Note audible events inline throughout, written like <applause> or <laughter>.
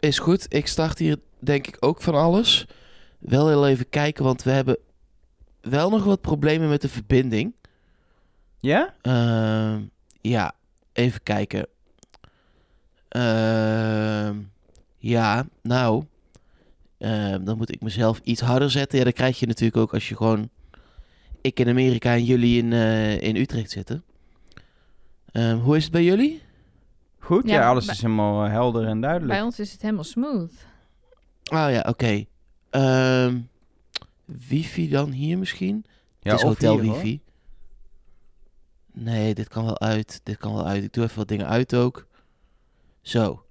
Is goed. Ik start hier denk ik ook van alles. Wel heel even kijken, want we hebben wel nog wat problemen met de verbinding. Ja? Ehm, ja, even kijken. Ehm, ja, nou. ehm, dan moet ik mezelf iets harder zetten. Ja, dat krijg je natuurlijk ook als je gewoon... Ik in Amerika en jullie in, eh, in Utrecht zitten. Hoe is het bij jullie? Goed, ja, Ja, alles is helemaal eh, helder en duidelijk. Bij ons is het helemaal smooth. Oh ja, oké. Ehm, wifi dan hier misschien? ja, het is of hotel hier, hoor. wifi. Nee, dit kan wel uit. Dit kan wel uit. Ik doe even wat dingen uit ook. Zo.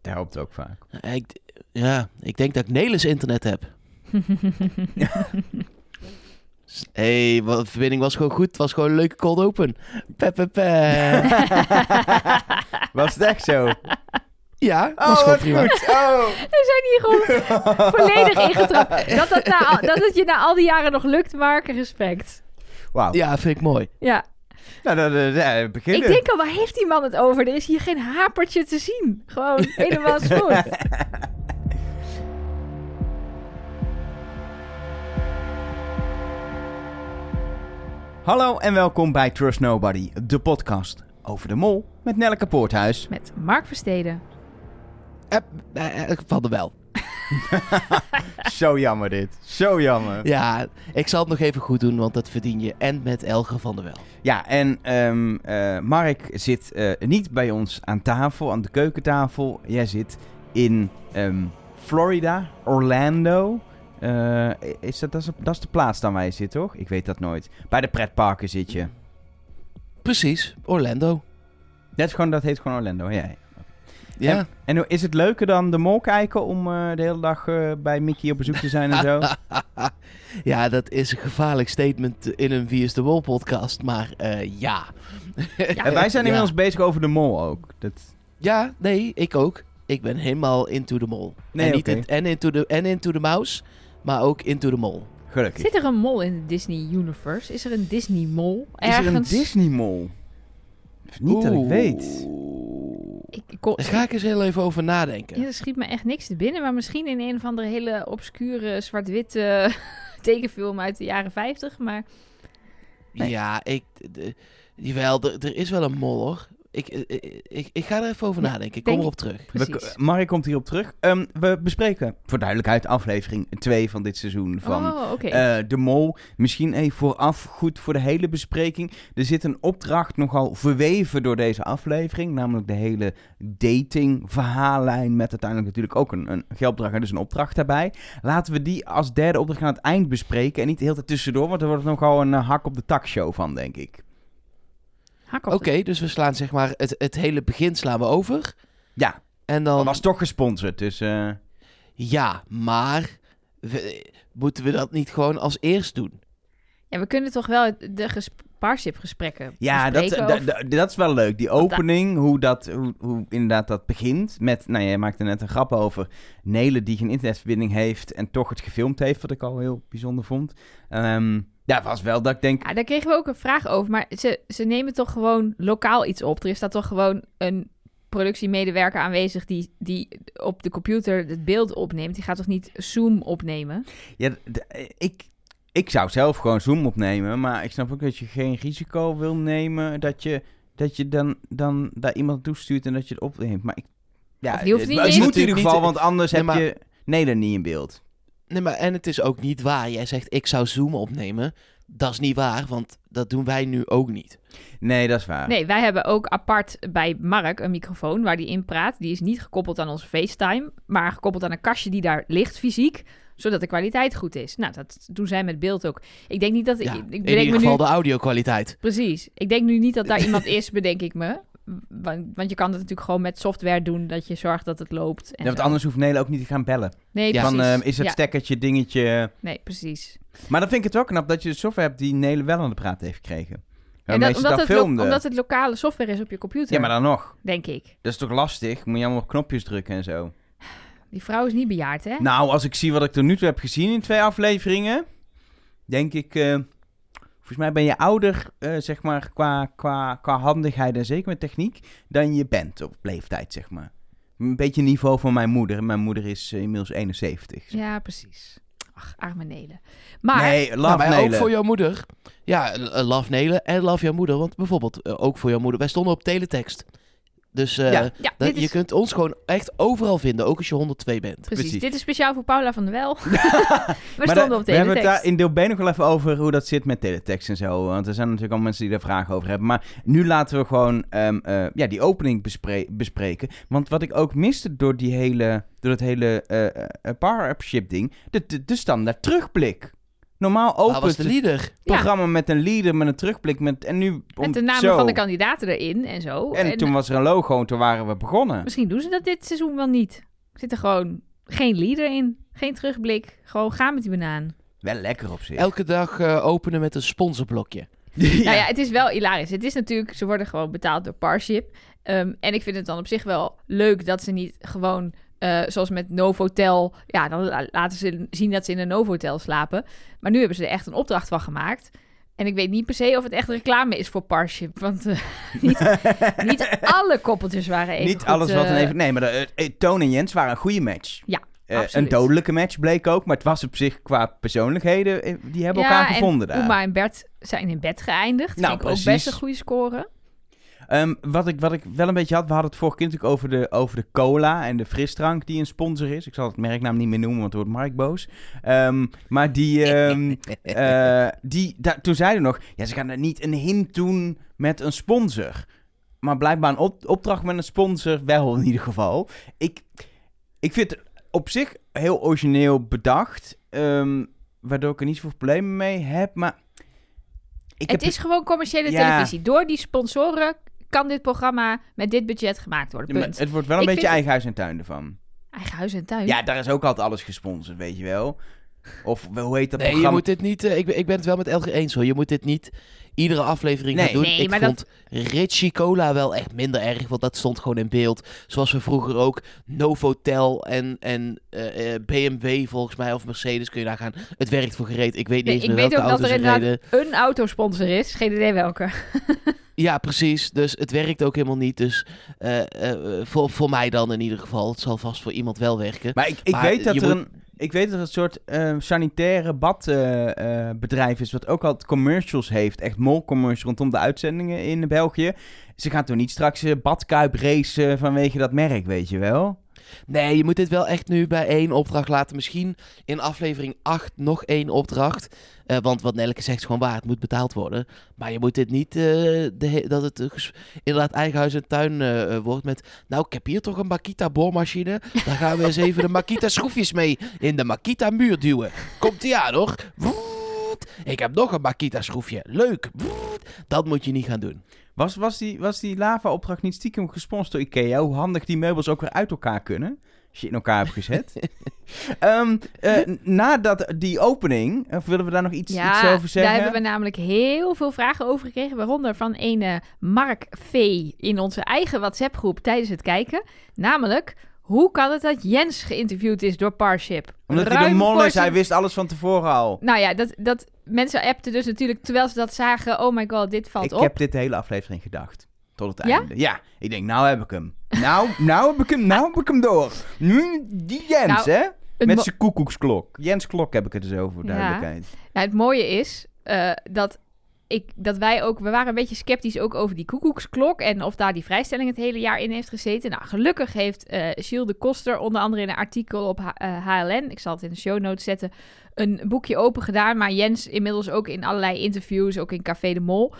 Dat helpt ook vaak. Ik, ja, ik denk dat ik Nelis internet heb. <laughs> <laughs> Hé, hey, wat- de verbinding was gewoon goed. Het was gewoon een leuke cold open. Pe, pe, pe. <laughs> Was het echt zo? Ja, was gewoon prima. Oh. We zijn hier gewoon volledig ingetrapt. Dat, dat, na, dat het je na al die jaren nog lukt, Mark, respect. Wauw. Ja, vind ik mooi. Ja, Nou, dan uh, ja, ik beginnen. denk al, waar heeft die man het over? Er is hier geen hapertje te zien. Gewoon helemaal smooth. <laughs> Hallo en welkom bij Trust Nobody, de podcast over de mol met Nelleke Poorthuis. Met Mark Versteden. Eh, eh, eh, van de wel. <laughs> Zo jammer dit. Zo jammer. Ja, ik zal het nog even goed doen, want dat verdien je. En met Elge van der Wel. Ja, en ehm, eh, Mark zit eh, niet bij ons aan tafel, aan de keukentafel. Jij zit in ehm, Florida, Orlando. Eh, is dat, dat, is, dat is de plaats dan waar je zit, toch? Ik weet dat nooit. Bij de pretparken zit je. Precies, Orlando. Dat, gewoon, dat heet gewoon Orlando, ja. ja. En, is het leuker dan de mol kijken om eh, de hele dag eh, bij Mickey op bezoek te zijn en zo? <laughs> ja, dat is een gevaarlijk statement in een Wie is de Wol podcast, maar ja. <laughs> En wij zijn Ja. inmiddels bezig over de mol ook. Dat... Ja, nee, ik ook. Ik ben helemaal into the mol. Nee, en, niet in- en, into the, en into the mouse, maar ook into the mol. Gelukkig. Zit er een mol in de Disney Universe? Is er een Disney mol Is ergens? er een Disney mol? Niet dat ik weet. Ik, ik kon- Daar ga ik eens heel even over nadenken. Ja, er schiet me echt niks te binnen. Maar misschien in een of andere hele obscure zwart-witte <laughs> tekenfilm uit de jaren 50. Maar Nee. Ja, ik... De, jawel, er, er is wel een mol, hoor. Ik, ik, ik, ik ga er even over nadenken. Ik kom erop terug. We, precies. Mark komt hierop terug. Ehm, we bespreken, voor duidelijkheid, aflevering 2 van dit seizoen van oh, eh, De Mol. Misschien even vooraf, goed voor de hele bespreking. Er zit een opdracht nogal verweven door deze aflevering. Namelijk de hele dating-verhaallijn met uiteindelijk natuurlijk ook een, een geldbedrag en dus een opdracht daarbij. Laten we die als derde opdracht aan het eind bespreken en niet de hele tijd tussendoor, want er wordt nogal een eh, hak op de tak show van, denk ik. Oké, dus we slaan zeg maar het, het hele begin slaan we over. Ja, En dat dan... was toch gesponsord, dus... eh, Ja, maar... we- moeten we dat niet gewoon als eerst doen? Ja, we kunnen toch wel de ges- Parship-gesprekken Ja, dat, dat, dat- is wel leuk. Die opening, hoe, dat, hoe, hoe inderdaad dat begint. Met, nou, jij maakte net een grap over Nele die geen internetverbinding heeft en toch het gefilmd heeft, wat ik al heel bijzonder vond. Ehm, ja, was wel dat ik denk, Ja, daar kregen we ook een vraag over. Maar ze, ze nemen toch gewoon lokaal iets op. Er is daar toch gewoon een productiemedewerker aanwezig die, die op de computer het beeld opneemt. Die gaat toch niet Zoom opnemen? ja, ik, ik zou zelf gewoon Zoom opnemen, maar ik snap ook dat je geen risico wil nemen dat je, dat je dan, dan daar iemand toestuurt en dat je het opneemt. Maar ik, ja, Of je hoeft het, niet het moet in ieder geval, want anders Nee, heb maar- je Nele niet in beeld. Nee, maar en het is ook niet waar. Jij zegt, ik zou Zoom opnemen. Dat is niet waar, want dat doen wij nu ook niet. Nee, dat is waar. Nee, wij hebben ook apart bij Mark een microfoon waar die in praat. Die is niet gekoppeld aan onze FaceTime, maar gekoppeld aan een kastje die daar ligt fysiek, zodat de kwaliteit goed is. Nou, dat doen zij met beeld ook. Ik denk niet dat... Ja, ik, ik in ieder geval nu... de audio-kwaliteit. Precies. Ik denk nu niet dat daar iemand is, bedenk ik me. Want, want je kan het natuurlijk gewoon met software doen, dat je zorgt dat het loopt. En Ja, want zo. anders hoeft Nele ook niet te gaan bellen. Nee, Ja. precies. Van, ehm, is het Ja, stekkertje, dingetje... Nee, precies. Maar dan vind ik het wel knap dat je de software hebt die Nele wel aan de praat heeft gekregen. En dat, omdat, dat het lo- omdat het lokale software is op je computer, Ja, maar dan nog. denk ik. Dat is toch lastig? Moet je allemaal op knopjes drukken en zo. Die vrouw is niet bejaard, hè? Nou, als ik zie wat ik tot nu toe heb gezien in twee afleveringen... Denk ik... eh, volgens mij ben je ouder, eh, zeg maar, qua, qua, qua handigheid en zeker met techniek... dan je bent op leeftijd, zeg maar. Een beetje niveau van mijn moeder. Mijn moeder is eh, inmiddels 71. Ja, precies. Ach, arme Nelen. Maar, nee, love Nou, maar ook voor jouw moeder. Ja, eh, love Nelen en love jouw moeder. Want bijvoorbeeld, eh, ook voor jouw moeder. Wij stonden op teletext. Dus eh, Ja. ja, dat- dit je kunt ons gewoon echt overal vinden. Ook als je 102 bent. precies. precies. Dit is speciaal voor Paula van der Wel. <laughs> <laughs> we Maar stonden da- op we hebben het teletext. daar in deel B nog wel even over hoe dat zit met teletext en zo. Want er zijn natuurlijk al mensen die daar vragen over hebben. Maar nu laten we gewoon ehm, eh, ja, die opening bespre- bespreken. Want wat ik ook miste door, die hele, door het hele eh eh, partnership ding, de, de, de standaard terugblik. Normaal opent was de het leader? programma met een leader, met een terugblik. Met, en nu om, Met de namen zo. van de kandidaten erin en zo. En, toen was er een logo en toen waren we begonnen. Misschien doen ze dat dit seizoen wel niet. Er zit er gewoon geen leader in. Geen terugblik. Gewoon gaan met die banaan. Wel lekker op zich. Elke dag eh, openen met een sponsorblokje. <laughs> ja. Nou ja, het is wel hilarisch. Het is natuurlijk, ze worden gewoon betaald door Parship. Ehm, en ik vind het dan op zich wel leuk dat ze niet gewoon, eh, zoals met Novotel, ja, dan la- laten ze zien dat ze in een Novotel slapen. Maar nu hebben ze er echt een opdracht van gemaakt. En ik weet niet per se of het echt reclame is voor Parship. Want eh, <laughs> niet, <laughs> niet alle koppeltjes waren even Niet goed, alles wat een eh, even... Nee, maar de, Toon en Jens waren een goede match. Ja, een dodelijke match bleek ook, maar het was op zich qua persoonlijkheden, die hebben ja, elkaar gevonden en daar. Uma en Bert zijn in bed geëindigd. Nou, Vind ik ook precies. best een goede score. Ehm, wat, ik, wat ik wel een beetje had, we hadden het vorige keer natuurlijk over de, over de cola en de frisdrank die een sponsor is. Ik zal het merknaam niet meer noemen, want dan wordt Mark boos. Ehm, maar die, ehm, <laughs> eh, die da- toen zeiden we nog, ja, ze gaan er niet een hint doen met een sponsor. Maar blijkbaar een op- opdracht met een sponsor wel in ieder geval. Ik, ik vind het op zich heel origineel bedacht, waardoor ik er niet zoveel problemen mee heb, maar... Ik het heb is gewoon commerciële Ja. televisie. Door die sponsoren kan dit programma met dit budget gemaakt worden. Ja, het wordt wel een Ik beetje vind- eigen huis en tuin ervan. Eigen huis en tuin. Ja, daar is ook altijd alles gesponsord, weet je wel. Of wel, hoe heet dat Nee, je programma? moet dit niet... eh, ik, ben, ik ben het wel met Elger eens hoor. Je moet dit niet iedere aflevering Nee. gaan doen. Nee, ik maar vond Richie Cola wel echt minder erg, want dat stond gewoon in beeld. Zoals we vroeger ook Novotel en, en eh, eh, BMW volgens mij, of Mercedes, kun je daar gaan. Het werkt voor gereed. Ik weet niet Nee, eens ik meer weet welke ook dat er er inderdaad reden. een autosponsor is. Geen idee welke. <laughs> Ja, precies. Dus het werkt ook helemaal niet. Dus eh, eh, voor, voor mij dan in ieder geval. Het zal vast voor iemand wel werken. Maar ik, ik, Maar weet dat er moet- een, ik weet dat er een soort eh, sanitaire badbedrijf is... wat ook altijd commercials heeft. Echt mol-commercials rondom de uitzendingen in België. Ze gaan toch niet straks eh, badkuip racen vanwege dat merk, weet je wel? Nee, je moet dit wel echt nu bij één opdracht laten. Misschien in aflevering 8 nog één opdracht. Eh, want wat Nelleke zegt is gewoon waar. Het moet betaald worden. Maar je moet dit niet... eh, de dat het eh, inderdaad eigen huis en tuin wordt met... Nou, ik heb hier toch een Makita boormachine. Daar gaan we eens even de Makita schroefjes mee in de Makita muur duwen. Komt ie aan hoor. Woet. Ik heb nog een Makita schroefje. Leuk. Dat moet je niet gaan doen. Was, was die, was die lava-opdracht niet stiekem gesponsord door Ikea? Hoe handig die meubels ook weer uit elkaar kunnen? Als je in elkaar hebt gezet. <laughs> Ehm eh, nadat die opening, of willen we daar nog iets, iets Ja, over daar zeggen? hebben we namelijk heel veel vragen over gekregen. Waaronder van een Mark V. in onze eigen WhatsApp-groep tijdens het kijken. Namelijk, hoe kan het dat Jens geïnterviewd is door Parship? Omdat hij de mol is, hij wist alles van tevoren al. Nou ja, dat, dat mensen appten dus natuurlijk terwijl ze dat zagen. Oh my god, dit valt ik op. heb dit de hele aflevering gedacht. Tot het Ja? einde. Ja, ik denk, nou heb ik hem. Nou, nou heb ik hem, nou heb ik hem door. Nu die Jens, Nou, hè? Met zijn koekoeksklok. Jens Klok heb ik het dus over, voor Ja. duidelijkheid. Nou, het mooie is eh, dat, ik, dat wij ook... We waren een beetje sceptisch ook over die koekoeksklok... en of daar die vrijstelling het hele jaar in heeft gezeten. Nou, gelukkig heeft eh Gilles de Koster... onder andere in een artikel op H- eh, HLN... ik zal het in de show notes zetten... een boekje open gedaan. Maar Jens inmiddels ook in allerlei interviews... ook in Café de Mol.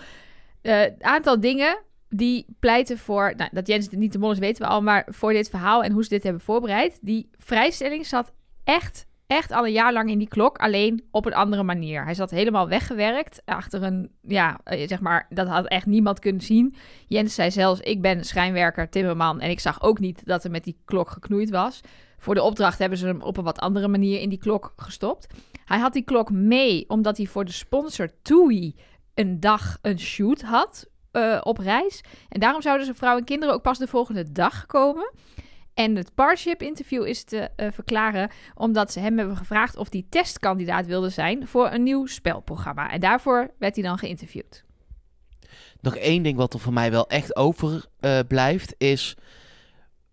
Eh, Een aantal dingen die pleiten voor... Nou, dat Jens niet de mol is, weten we al... maar voor dit verhaal en hoe ze dit hebben voorbereid... die vrijstelling zat echt echt al een jaar lang in die klok, alleen op een andere manier. Hij zat helemaal weggewerkt achter een, ja, eh, zeg maar, dat had echt niemand kunnen zien. Jens zei zelfs, ik ben schrijnwerker, timmerman en ik zag ook niet dat er met die klok geknoeid was. Voor de opdracht hebben ze hem op een wat andere manier in die klok gestopt. Hij had die klok mee omdat hij voor de sponsor TUI een dag een shoot had eh, op reis. En daarom zouden zijn vrouw en kinderen ook pas de volgende dag komen. En het Parship interview is te eh, verklaren omdat ze hem hebben gevraagd of hij testkandidaat wilde zijn voor een nieuw spelprogramma. En daarvoor werd hij dan geïnterviewd. Nog één ding wat er voor mij wel echt over eh, blijft is...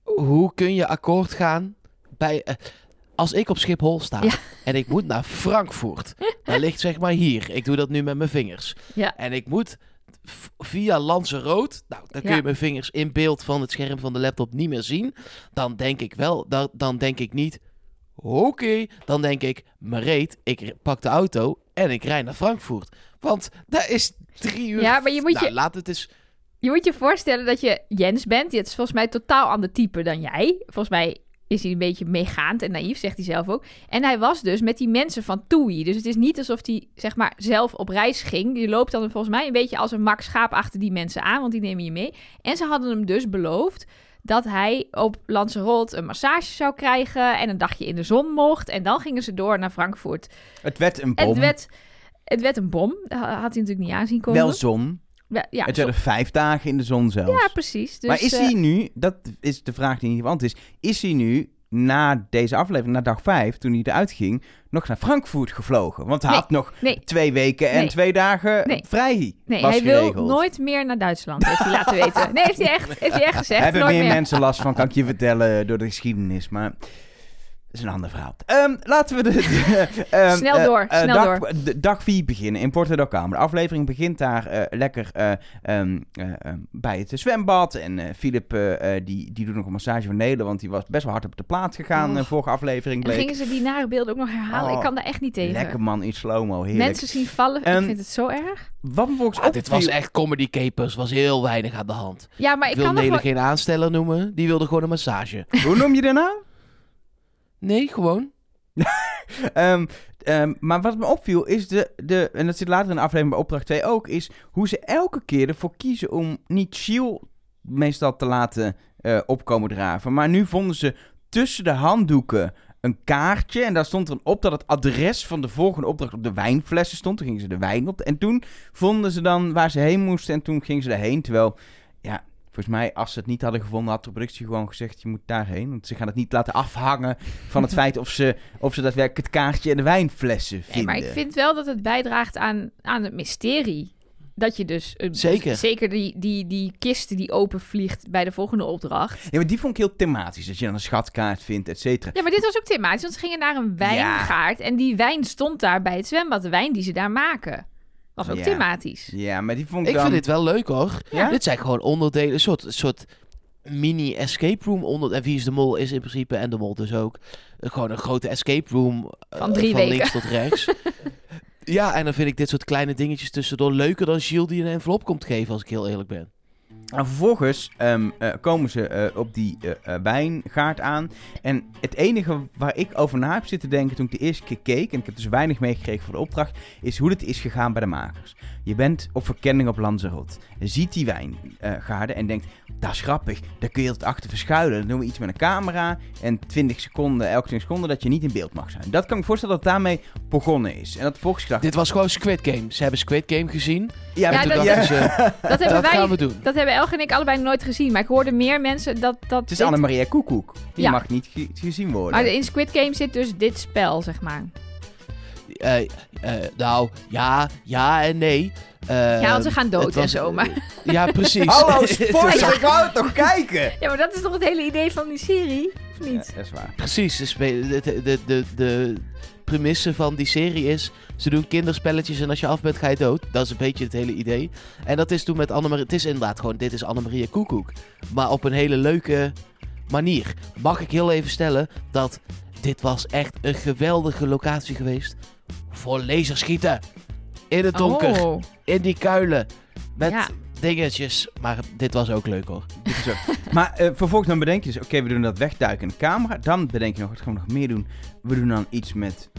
hoe kun je akkoord gaan bij... eh, als ik op Schiphol sta Ja. en ik moet naar Frankfurt, <laughs> dat ligt zeg maar hier. Ik doe dat nu met mijn vingers. Ja. En ik moet via Lanzarote, nou, dan kun Ja. je mijn vingers in beeld van het scherm van de laptop niet meer zien. Dan denk ik wel, dan, dan denk ik niet, oké. Dan denk ik, Mareet, ik pak de auto en ik rij naar Frankfurt. Want dat is drie uur. Ja, maar je moet nou, je- laat het eens... Je moet je voorstellen dat je Jens bent. Het is volgens mij totaal ander type dan jij. Volgens mij is hij een beetje meegaand en naïef, zegt hij zelf ook. En hij was dus met die mensen van TUI. Dus het is niet alsof hij zeg maar zelf op reis ging. Je loopt dan volgens mij een beetje als een mak schaap achter die mensen aan, want die nemen je mee. En ze hadden hem dus beloofd dat hij op Lanzarote een massage zou krijgen en een dagje in de zon mocht. En dan gingen ze door naar Frankfurt. Het werd een En bom. het werd, het werd een bom. Dat had hij natuurlijk niet aanzien komen. Wel zon. Ja, ja, het werden vijf dagen in de zon zelfs. ja, precies. Dus, maar is eh, hij nu, dat is de vraag die niet beantwoord is, is hij nu na deze aflevering, na dag vijf, toen hij eruit ging, nog naar Frankfurt gevlogen? Want hij Nee, had nog nee. twee weken en Nee. twee dagen vrij Nee, was hij wil nooit meer naar Duitsland, heeft hij laten weten. Nee, heeft hij echt, heeft hij echt gezegd. Hebben nooit meer meer. mensen last van, kan ik je vertellen, door de geschiedenis. Maar dat is een ander verhaal. Ehm, laten we de, de, <laughs> ehm, Snel eh, door, eh, snel dag, door. de- dag 4 beginnen in Porto Carmo. De aflevering begint daar eh, lekker eh, ehm, eh, ehm, bij het zwembad. En eh Philip eh, eh, die, die doet nog een massage voor Nelen, want die was best wel hard op de plaats gegaan. Oh. vorige aflevering En bleek. gingen ze die nare beelden ook nog herhalen. Oh, ik kan daar echt niet tegen. Lekker man in slow-mo, heerlijk. Mensen zien vallen, ik vind het zo erg. Wat me volgens Ah, dit was echt comedy capers. was heel weinig aan de hand. Ja, maar Ik ik wil kan nog geen aansteller noemen. Die wilde gewoon een massage. Hoe noem je dat nou? Nee, gewoon. <laughs> Ehm, ehm, maar wat me opviel is de, de, en dat zit later in de aflevering bij opdracht 2 ook, is hoe ze elke keer ervoor kiezen om niet Shield meestal te laten eh, opkomen draven. Maar nu vonden ze tussen de handdoeken een kaartje en daar stond er op dat het adres van de volgende opdracht op de wijnflessen stond. Toen gingen ze de wijn op en toen vonden ze dan waar ze heen moesten en toen gingen ze daarheen. Terwijl, ja, volgens mij als ze het niet hadden gevonden had de productie gewoon gezegd je moet daarheen. Want ze gaan het niet laten afhangen van het <laughs> feit of ze, of ze daadwerkelijk het kaartje en de wijnflessen vinden. Nee, maar ik vind wel dat het bijdraagt aan, aan het mysterie. Dat je dus... Zeker. Zeker die, die, die kist die openvliegt bij de volgende opdracht. Ja, maar die vond ik heel thematisch. Dat je dan een schatkaart vindt, et cetera. Ja, maar dit was ook thematisch, want ze gingen naar een wijngaard. En die wijn stond daar bij het zwembad. De wijn die ze daar maken. Was ook Ja. thematisch. Ja, maar die vond ik Ik dan... vind dit wel leuk hoor. Ja? Dit zijn gewoon onderdelen. Een soort, soort mini escape room. Onder, en Wie is de Mol is in principe, en de Mol dus ook, eh, gewoon een grote escape room. eh, Van drie van weken. links tot rechts. <laughs> ja, en dan vind ik dit soort kleine dingetjes tussendoor leuker dan Gilles die een envelop komt geven, als ik heel eerlijk ben. En vervolgens ehm, eh, komen ze eh, op die eh, wijngaard aan. En het enige waar ik over na heb zitten denken toen ik de eerste keer keek... en ik heb dus weinig meegekregen voor de opdracht... is hoe dit is gegaan bij de makers. Je bent op verkenning op Lanzarote. Je ziet die wijngaarden en denkt... dat is grappig, daar kun je het achter verschuilen. Dan doen we iets met een camera... en 20 seconden, elke 20 seconden dat je niet in beeld mag zijn. Dat kan ik me voorstellen dat daarmee begonnen is. En dat volgens gedacht... Dit was gewoon Squid Game. Ze hebben Squid Game gezien. Ja, dat- ze, <laughs> Dat hebben dat wij... gaan we doen. Dat hebben Elge en ik allebei nooit gezien. Maar ik hoorde meer mensen dat... dat Het is dit- Annemaria Koekoek. Die Ja. mag niet ge- gezien worden. Maar in Squid Game zit dus dit spel, zeg maar. Eh, eh, nou, ja, ja en nee. Eh, Ja, want ze gaan dood en zo, maar... <laughs> Ja, precies. <laughs> Hallo, <laughs> was- Ik wou het toch kijken? Ja, maar dat is toch het hele idee van die serie? Of niet? Ja, dat is waar. Precies, de, spe- de, de, de, de, de premisse van die serie is... ze doen kinderspelletjes en als je af bent ga je dood. Dat is een beetje het hele idee. En dat is toen met Annemarie... Het is inderdaad gewoon, dit is Annemarie Koekoek. Maar op een hele leuke manier. Mag ik heel even stellen dat dit was echt een geweldige locatie geweest... voor laserschieten. In het donker, Oh. in die kuilen. Met Ja. dingetjes. Maar dit was ook leuk hoor. Dit is ook- <laughs> Maar eh, vervolgens dan bedenk je dus, oké, we doen dat wegduiken in de camera. Dan bedenk je nog, wat gaan we nog meer doen? We doen dan iets met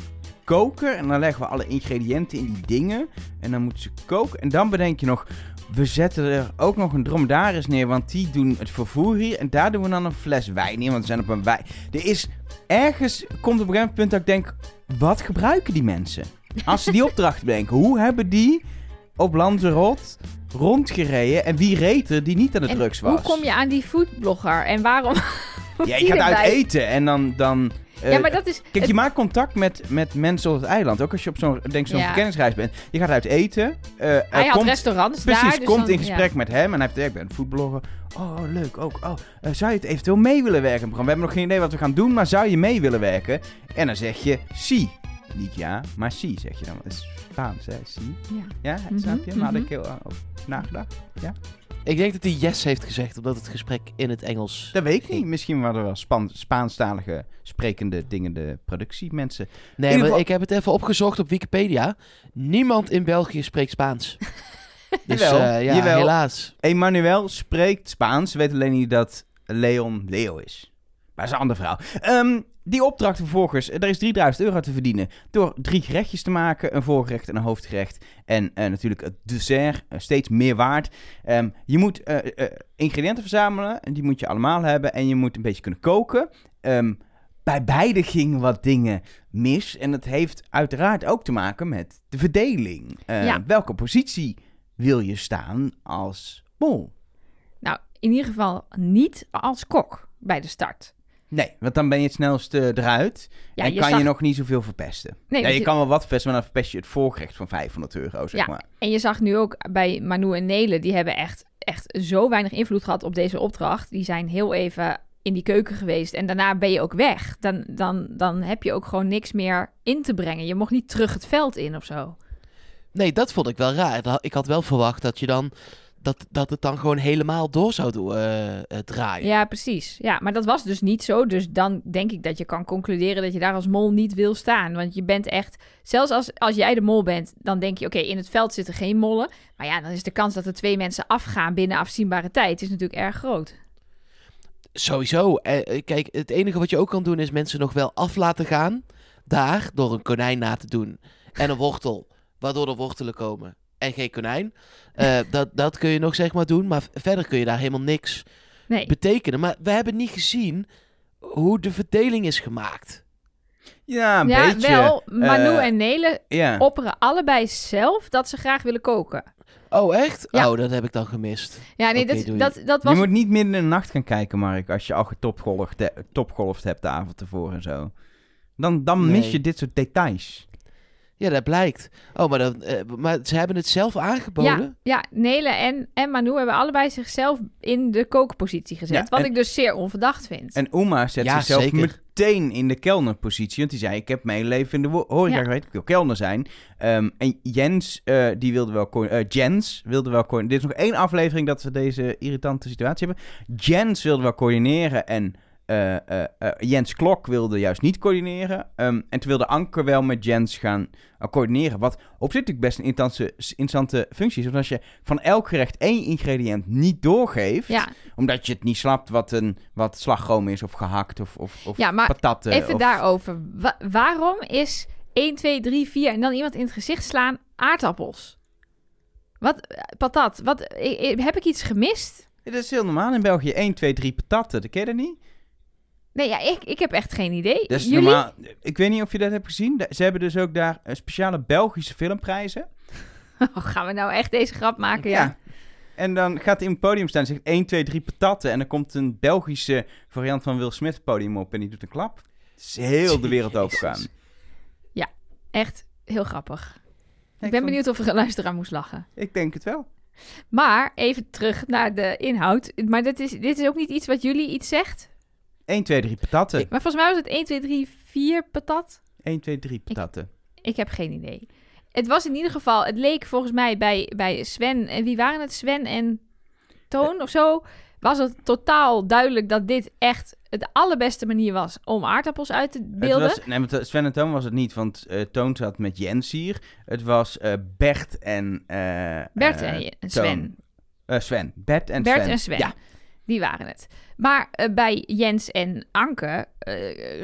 koken. En dan leggen we alle ingrediënten in die dingen. En dan moeten ze koken. En dan bedenk je nog, we zetten er ook nog een dromedaris neer. Want die doen het vervoer hier. En daar doen we dan een fles wijn in. Want we zijn op een wijn. Er is ergens, komt op een gegeven punt dat ik denk, wat gebruiken die mensen? Als ze die opdracht bedenken, hoe hebben die op Lanzarote rondgereden? En wie reed er die niet aan de En drugs was? hoe kom je aan die foodblogger? En waarom... <laughs> Ja, die ik ga uit eten en dan, dan ja, maar dat is... Kijk, het- je maakt contact met, met mensen op het eiland. Ook als je op zo'n denk zo'n Ja. verkenningsreis bent. Je gaat uit eten. eh, hij had komt, restaurants Precies, daar. dus komt dan- in gesprek ja. met hem en hij heeft, ik ben een foodblogger. Oh, leuk, ook. Oh, eh, zou je het eventueel mee willen werken? We hebben nog geen idee wat we gaan doen, maar zou je mee willen werken? En dan zeg je si. Niet ja, maar si zeg je dan. Dat is Spaans, hè? Si. Ja. Ja, Mhm, snap je? Maar had mhm. ik heel uh, over nagedacht. Ik denk dat hij yes heeft gezegd, omdat het gesprek in het Engels... Dat weet ik niet. Misschien waren er wel Span Spaanstalige sprekende dingen, de productiemensen. Nee, In ieder maar geval- ik heb het even opgezocht op Wikipedia. Niemand in België spreekt Spaans. <laughs> dus Jawel, eh, ja, jawel. helaas. Emmanuel spreekt Spaans. Weet alleen niet dat Leon Leo is. Maar dat is een ander verhaal. Ehm, die opdracht vervolgens, er is 3000 euro te verdienen door drie gerechtjes te maken. Een voorgerecht en een hoofdgerecht. En eh, natuurlijk het dessert, eh, steeds meer waard. Ehm, je moet eh, eh, ingrediënten verzamelen. En die moet je allemaal hebben. En je moet een beetje kunnen koken. Ehm, bij beide gingen wat dingen mis. En dat heeft uiteraard ook te maken met de verdeling. Eh, Ja. Welke positie wil je staan als mol? Nou, in ieder geval niet als kok bij de start. Nee, want dan ben je het snelst eh, eruit. Ja, en je kan zag- je nog niet zoveel verpesten. Nee, ja, je je- kan wel wat verpesten, maar dan verpest je het voorgerecht van 500 euro, zeg Ja. maar. En je zag nu ook bij Manu en Nele, die hebben echt, echt zo weinig invloed gehad op deze opdracht. Die zijn heel even in die keuken geweest en daarna ben je ook weg. Dan, dan, dan heb je ook gewoon niks meer in te brengen. Je mocht niet terug het veld in of zo. Nee, dat vond ik wel raar. Ik had wel verwacht dat je dan... Dat, dat het dan gewoon helemaal door zou eh, eh, draaien. Ja, precies. Ja, maar dat was dus niet zo. Dus dan denk ik dat je kan concluderen dat je daar als mol niet wil staan. Want je bent echt, zelfs als, als jij de mol bent, dan denk je, oké, in het veld zitten geen mollen. Maar ja, dan is de kans dat er twee mensen afgaan binnen afzienbare tijd is natuurlijk erg groot. Sowieso. Eh, kijk, het enige wat je ook kan doen is mensen nog wel af laten gaan. Daar, door een konijn na te doen. En een wortel, waardoor er wortelen komen. En geen konijn. Eh, dat, dat kun je nog zeg maar doen. Maar verder kun je daar helemaal niks Nee. betekenen. Maar we hebben niet gezien hoe de verdeling is gemaakt. Ja, een ja, beetje. wel. Manu eh, en Nele Ja. opperen allebei zelf dat ze graag willen koken. Oh, echt? Ja. Oh, dat heb ik dan gemist. Ja, nee, dat, dat, dat Je was... moet niet midden in de nacht gaan kijken, Mark, als je al getopgolfd topgolfd hebt de avond ervoor en zo. Dan, dan mis je dit soort details. Ja, dat blijkt. Oh, maar, dan, eh, maar ze hebben het zelf aangeboden? Ja, ja, Nele en, en Manu hebben allebei zichzelf in de kookpositie gezet. Ja, wat en- ik dus zeer onverdacht vind. En Uma zet Ja, zichzelf zeker. meteen in de kelnerpositie. Want die zei, ik heb mijn leven in de horeca Ja. geweest, ik wil kelner zijn. Ehm, en Jens, eh, die wilde wel... eh, Jens wilde wel... Dit is nog één aflevering dat we deze irritante situatie hebben. Jens wilde wel coördineren en... eh, eh, eh, Jens Klok wilde juist niet coördineren. Ehm, en toen wilde Anker wel met Jens gaan coördineren. Wat op zich natuurlijk best een interessante, interessante functie is. Want als je van elk gerecht één ingrediënt niet doorgeeft ja, omdat je het niet snapt wat, een, wat slagroom is, of gehakt, of, of, of Ja, maar patatten. even of... daarover. Wa- waarom is 1, 2, 3, 4 en dan iemand in het gezicht slaan aardappels? Wat, patat, wat, heb ik iets gemist? Dat is heel normaal in België. 1, 2, 3 patatten. Dat ken je dat niet? Nee, ja, ik, ik heb echt geen idee. Jullie? normaal. Ik weet niet of je dat hebt gezien. Ze hebben dus ook daar eh, speciale Belgische filmprijzen. <laughs> Oh, gaan we nou echt deze grap maken? Ja. En dan gaat hij op het podium staan en zegt 1, 2, 3 patatten. En dan komt een Belgische variant van Will Smith het podium op en die doet een klap. Het is heel de wereld overgaan. Echt heel grappig. Ik ben vond- benieuwd of er een luisteraar moest lachen. Ik denk het wel. Maar even terug naar de inhoud. Maar dit is, dit is ook niet iets wat jullie iets zegt. 1, 2, 3 patatten. Maar volgens mij was het 1, 2, 3, 4 patat. 1, 2, 3 patatten. Ik heb geen idee. Het was in ieder geval, het leek volgens mij bij, bij Sven, en wie waren het? Sven en Toon of zo. Was het totaal duidelijk dat dit echt het allerbeste manier was om aardappels uit te Het beelden. was, nee, maar Sven en Toon was het niet, want eh, Toon zat met Jens hier. Het was eh, Bert en... eh, Bert eh, en. Sven. Eh, Sven. Bert en Bert Sven. en Sven. Ja, Die waren het. Maar eh, bij Jens en Anke eh,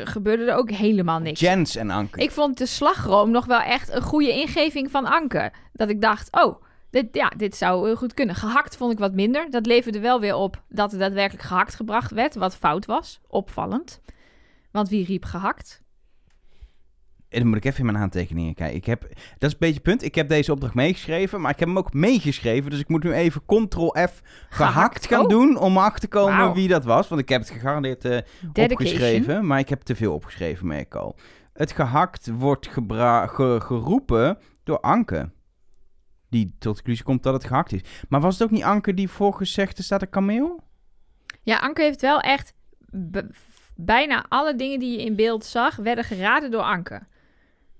gebeurde er ook helemaal niks. Jens en Anke. Ik vond de slagroom nog wel echt een goede ingeving van Anke. Dat ik dacht, oh, dit, ja, dit zou heel goed kunnen. Gehakt vond ik wat minder. Dat leverde wel weer op dat er daadwerkelijk gehakt gebracht werd, wat fout was. Opvallend. Want wie riep gehakt? En dan moet ik even in mijn aantekeningen kijken. Ik heb, dat is een beetje het punt. Ik heb deze opdracht meegeschreven, maar ik heb hem ook meegeschreven. Dus ik moet nu even Ctrl-F gehakt gaan Oh. doen om achter te komen wie dat was. Want ik heb het gegarandeerd eh, opgeschreven, maar ik heb te veel opgeschreven, merk ik al. Het gehakt wordt ge- geroepen door Anke. Die tot de conclusie komt dat het gehakt is. Maar was het ook niet Anke die voorgezegd er staat een kameel? Ja, Anke heeft wel echt... bijna alle dingen die je in beeld zag, werden geraden door Anke.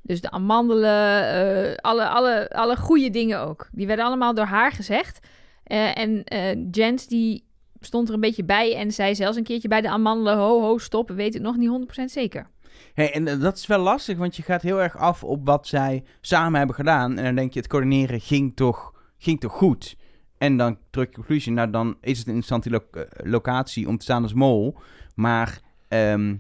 Dus de amandelen, eh, alle, alle, alle goede dingen ook. Die werden allemaal door haar gezegd. Eh, en eh Jens die stond er een beetje bij en zei zelfs een keertje bij de amandelen... ho, ho, stop, we weten het nog niet 100% zeker. Hey, en dat is wel lastig, want je gaat heel erg af op wat zij samen hebben gedaan. En dan denk je, het coördineren ging toch, ging toch goed? En dan terug de conclusie, nou dan is het een interessante lo- locatie om te staan als mol. Maar ehm,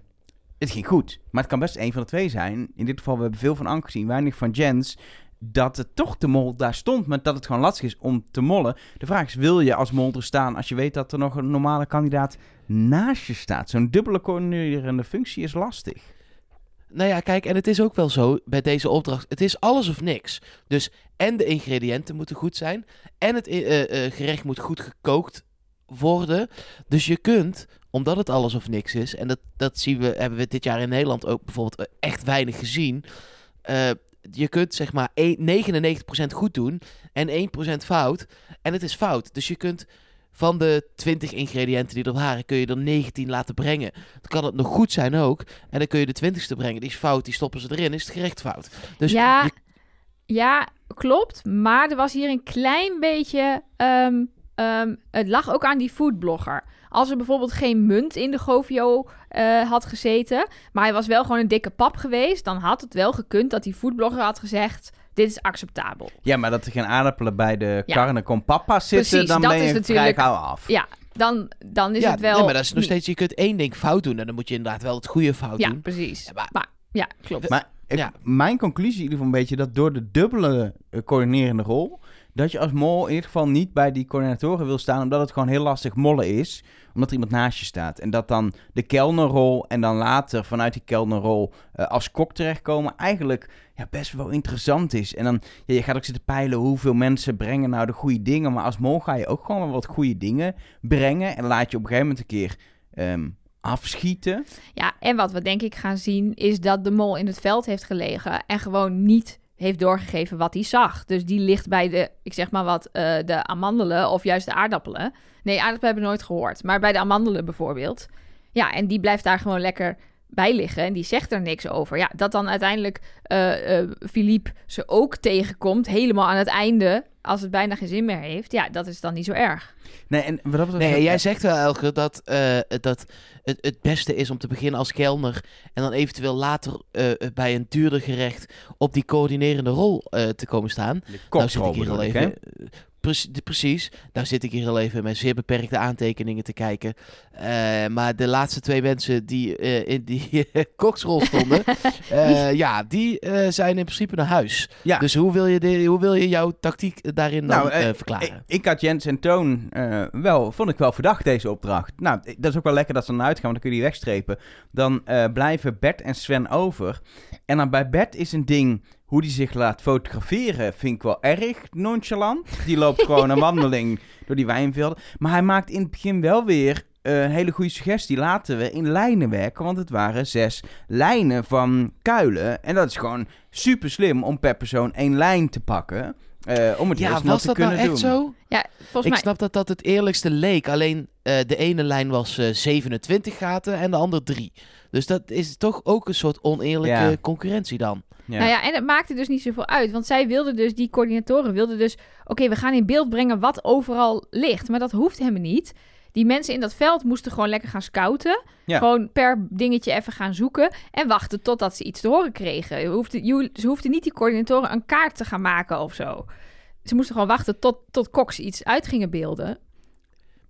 het ging goed. Maar het kan best een van de twee zijn. In dit geval, we hebben veel van Anke gezien, weinig van Jens. Dat het toch de mol daar stond, maar dat het gewoon lastig is om te mollen. De vraag is, wil je als mol er staan als je weet dat er nog een normale kandidaat naast je staat? Zo'n dubbele coördinerende functie is lastig. Nou ja, kijk, en het is ook wel zo bij deze opdracht. Het is alles of niks. Dus en de ingrediënten moeten goed zijn. En het eh, eh, gerecht moet goed gekookt worden. Dus je kunt, omdat het alles of niks is. En dat, dat zien we, hebben we dit jaar in Nederland ook bijvoorbeeld eh, echt weinig gezien. eh, je kunt zeg maar een- 99% goed doen en 1% fout. En het is fout. Dus je kunt van de 20 ingrediënten die er waren, kun je er 19 laten brengen. Dan kan het nog goed zijn ook. En dan kun je de 20ste brengen. Die is fout, die stoppen ze erin. Is het gerecht fout. Dus ja, je- ja, klopt. Maar er was hier een klein beetje... ehm, ehm, het lag ook aan die foodblogger. Als er bijvoorbeeld geen munt in de Govio eh, had gezeten... maar hij was wel gewoon een dikke pap geweest... dan had het wel gekund dat die foodblogger had gezegd... dit is acceptabel. Ja, maar dat er geen aardappelen bij de Ja. carne con papa zitten, Precies, dan dat ben is je natuurlijk- vrij gauw af. Ja, dan, dan is ja, het wel... nee, maar dat is nog steeds... Je kunt één ding fout doen. En dan moet je inderdaad wel het goede fout Ja, doen. precies. Ja, maar- maar, ja, klopt. Maar ik- Ja. mijn conclusie in ieder geval een beetje dat door de dubbele eh, coördinerende rol, dat je als mol in ieder geval niet bij die coördinatoren wil staan, omdat het gewoon heel lastig mollen is, omdat er iemand naast je staat. En dat dan de kelnerrol en dan later vanuit die kelnerrol eh, als kok terechtkomen eigenlijk ja, best wel interessant is. En dan, ja, je gaat ook zitten peilen hoeveel mensen brengen nou de goede dingen, maar als mol ga je ook gewoon wat goede dingen brengen en laat je op een gegeven moment een keer ehm, afschieten. Ja, en wat we denk ik gaan zien is dat de mol in het veld heeft gelegen en gewoon niet heeft doorgegeven wat hij zag. Dus die ligt bij de, ik zeg maar wat, eh, de amandelen of juist de aardappelen. Nee, aardappelen hebben we nooit gehoord. Maar bij de amandelen bijvoorbeeld. Ja, en die blijft daar gewoon lekker bij liggen en die zegt er niks over. Ja, dat dan uiteindelijk eh eh, Philippe ze ook tegenkomt, helemaal aan het einde, als het bijna geen zin meer heeft. Ja, dat is dan niet zo erg. Nee, en wat betreft- Nee, jij zegt wel, Elger, dat, eh, dat het, het beste is om te beginnen als kelner. En dan eventueel later eh, bij een duurder gerecht op die coördinerende rol eh, te komen staan. De Nou zit ik hier al even. hè? Precies, daar zit ik hier al even met zeer beperkte aantekeningen te kijken. Eh, maar de laatste twee mensen die eh, in die <laughs> koksrol stonden, <laughs> eh, ja, die eh, zijn in principe naar huis. Ja. Dus hoe wil je, de, hoe wil je jouw tactiek daarin dan Nou, verklaren? Ik, ik had Jens en Toon eh, wel, vond ik wel verdacht deze opdracht. Nou, dat is ook wel lekker dat ze dan uitgaan, want dan kun je die wegstrepen. Dan eh, blijven Bert en Sven over. En dan bij Bert is een ding, hoe die zich laat fotograferen, vind ik wel erg nonchalant. Die loopt gewoon een <laughs> wandeling door die wijnvelden. Maar hij maakt in het begin wel weer eh, een hele goede suggestie. Laten we in lijnen werken, want het waren zes lijnen van kuilen. En dat is gewoon super slim om per persoon één lijn te pakken. eh, om het ja, was te dat nou echt doen. zo? Ja, volgens ik mij... snap dat dat het eerlijkste leek. Alleen eh, de ene lijn was eh, 27 gaten en de andere 3. Dus dat is toch ook een soort oneerlijke Ja. concurrentie dan. Ja. Nou ja, en het maakte dus niet zoveel uit. Want zij wilden dus, die coördinatoren wilden dus... Oké, we gaan in beeld brengen wat overal ligt. Maar dat hoeft helemaal niet. Die mensen in dat veld moesten gewoon lekker gaan scouten. Ja. Gewoon per dingetje even gaan zoeken. En wachten totdat ze iets te horen kregen. Je hoefde, je, ze hoefden niet die coördinatoren een kaart te gaan maken of zo. Ze moesten gewoon wachten tot, tot Cox iets uit gingen beelden.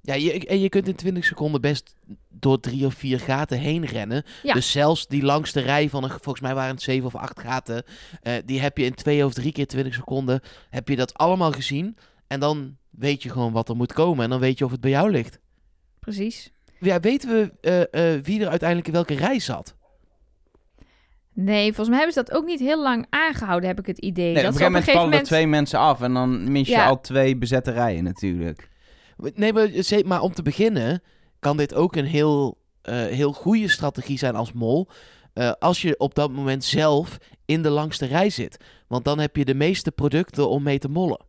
Ja, je, en je kunt in 20 seconden best door drie of vier gaten heen rennen. Ja. Dus zelfs die langste rij van, een, volgens mij waren het zeven of acht gaten, eh, die heb je in twee of drie keer 20 seconden, heb je dat allemaal gezien. En dan weet je gewoon wat er moet komen en dan weet je of het bij jou ligt. Precies. Ja, weten we eh, eh, wie er uiteindelijk in welke rij zat? Nee, volgens mij hebben ze dat ook niet heel lang aangehouden, heb ik het idee. Nee, dat op een gegeven moment vallen er twee mensen af en dan mis je Ja. al twee bezette rijen natuurlijk. Nee, maar, ze- maar om te beginnen kan dit ook een heel, eh, heel goede strategie zijn als mol. eh, als je op dat moment zelf in de langste rij zit. Want dan heb je de meeste producten om mee te mollen.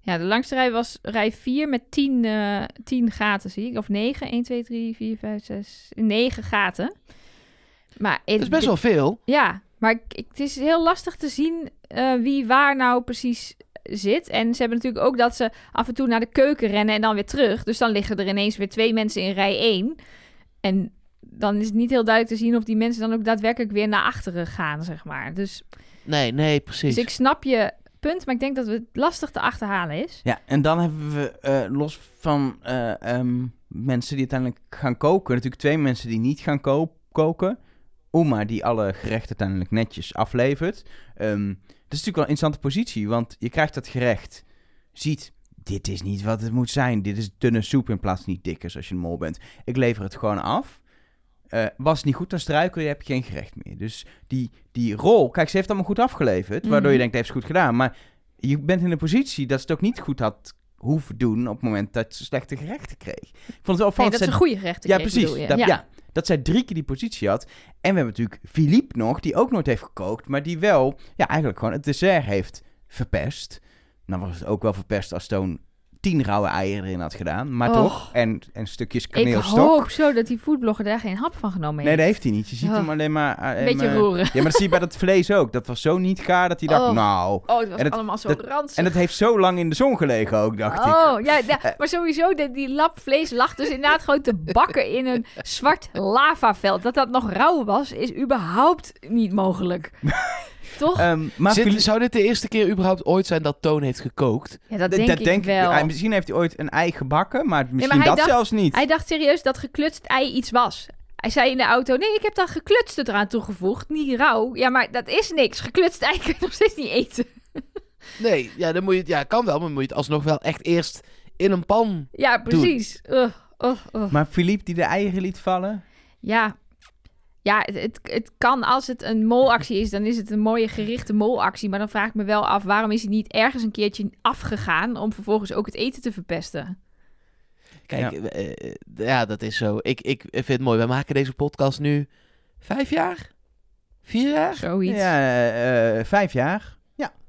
Ja, de langste rij was rij 4 met 10, eh 10 gaten, zie ik. Of 9. 1, 2, 3, 4, 5, 6, 9 gaten. Maar Dat is best wel veel. Ja, maar het is heel lastig te zien eh, wie waar nou precies zit. En ze hebben natuurlijk ook dat ze af en toe naar de keuken rennen en dan weer terug. Dus dan liggen er ineens weer twee mensen in rij 1. En dan is het niet heel duidelijk te zien of die mensen dan ook daadwerkelijk weer naar achteren gaan, zeg maar. Dus, Nee, nee, precies. dus ik snap je punt, maar ik denk dat het lastig te achterhalen is. Ja, en dan hebben we eh, los van eh, ehm, mensen die uiteindelijk gaan koken, natuurlijk twee mensen die niet gaan ko- koken. Oma die alle gerechten uiteindelijk netjes aflevert. Ehm, dat is natuurlijk wel een interessante positie, want je krijgt dat gerecht, ziet, dit is niet wat het moet zijn. Dit is dunne soep in plaats van niet dikker als je een mol bent. Ik lever het gewoon af. Eh, was het niet goed, dan struikel je, heb je geen gerecht meer. Dus die, die rol, kijk, ze heeft allemaal goed afgeleverd, waardoor je Mhm. denkt, heeft ze goed gedaan. Maar je bent in een positie dat ze het ook niet goed had hoeven doen op het moment dat ze slechte gerechten kreeg. Ik vond het wel Nee, opvallend. dat een goede gerecht. ja, precies. Dat, ja. ja. dat zij drie keer die positie had. En we hebben natuurlijk Philippe nog, die ook nooit heeft gekookt, maar die wel, ja, eigenlijk gewoon het dessert heeft verpest. Nou was het ook wel verpest als Toon tien rauwe eieren erin had gedaan, maar Och. toch. En, en stukjes Ik kaneelstok. hoop zo dat die foodblogger daar geen hap van genomen Nee, heeft. dat heeft hij niet. Je ziet Oh. hem alleen maar... eh, Een beetje eh, roeren. Ja, maar dat zie je bij dat vlees ook. Dat was zo niet gaar dat hij dacht, Oh. nou... Oh, het was allemaal zo dat- ranzig. En het heeft zo lang in de zon gelegen ook, dacht ik. Oh, ja, ja, maar sowieso, die, die lap vlees lag dus inderdaad gewoon te bakken in een zwart lavaveld. Dat dat nog rauw was, is überhaupt niet mogelijk. <laughs> Toch? Ehm, maar Zit- Philippe- zou dit de eerste keer überhaupt ooit zijn dat Toon heeft gekookt? ja, dat denk dat ik denk wel. Hij- misschien heeft hij ooit een ei gebakken, maar misschien dat dacht- zelfs niet. Hij dacht serieus dat geklutst ei iets was. Hij zei in de auto, nee, ik heb daar geklutst eraan toegevoegd, niet rauw. Ja, maar dat is niks. Geklutst ei <laughs> kun je nog steeds niet eten. Nee, ja, dan moet je, ja, kan wel, maar moet je het alsnog wel echt eerst in een pan. Ja, precies. Maar Philippe die de eieren liet vallen... Ja, ja het, het, het kan als het een molactie is, dan is het een mooie gerichte molactie. Maar dan vraag ik me wel af, waarom is hij niet ergens een keertje afgegaan om vervolgens ook het eten te verpesten? Kijk, Ja. ja, ja dat is zo. Ik, ik vind het mooi. Wij maken deze podcast nu vijf jaar? Vier jaar? Zoiets. Ja, eh, eh, vijf jaar.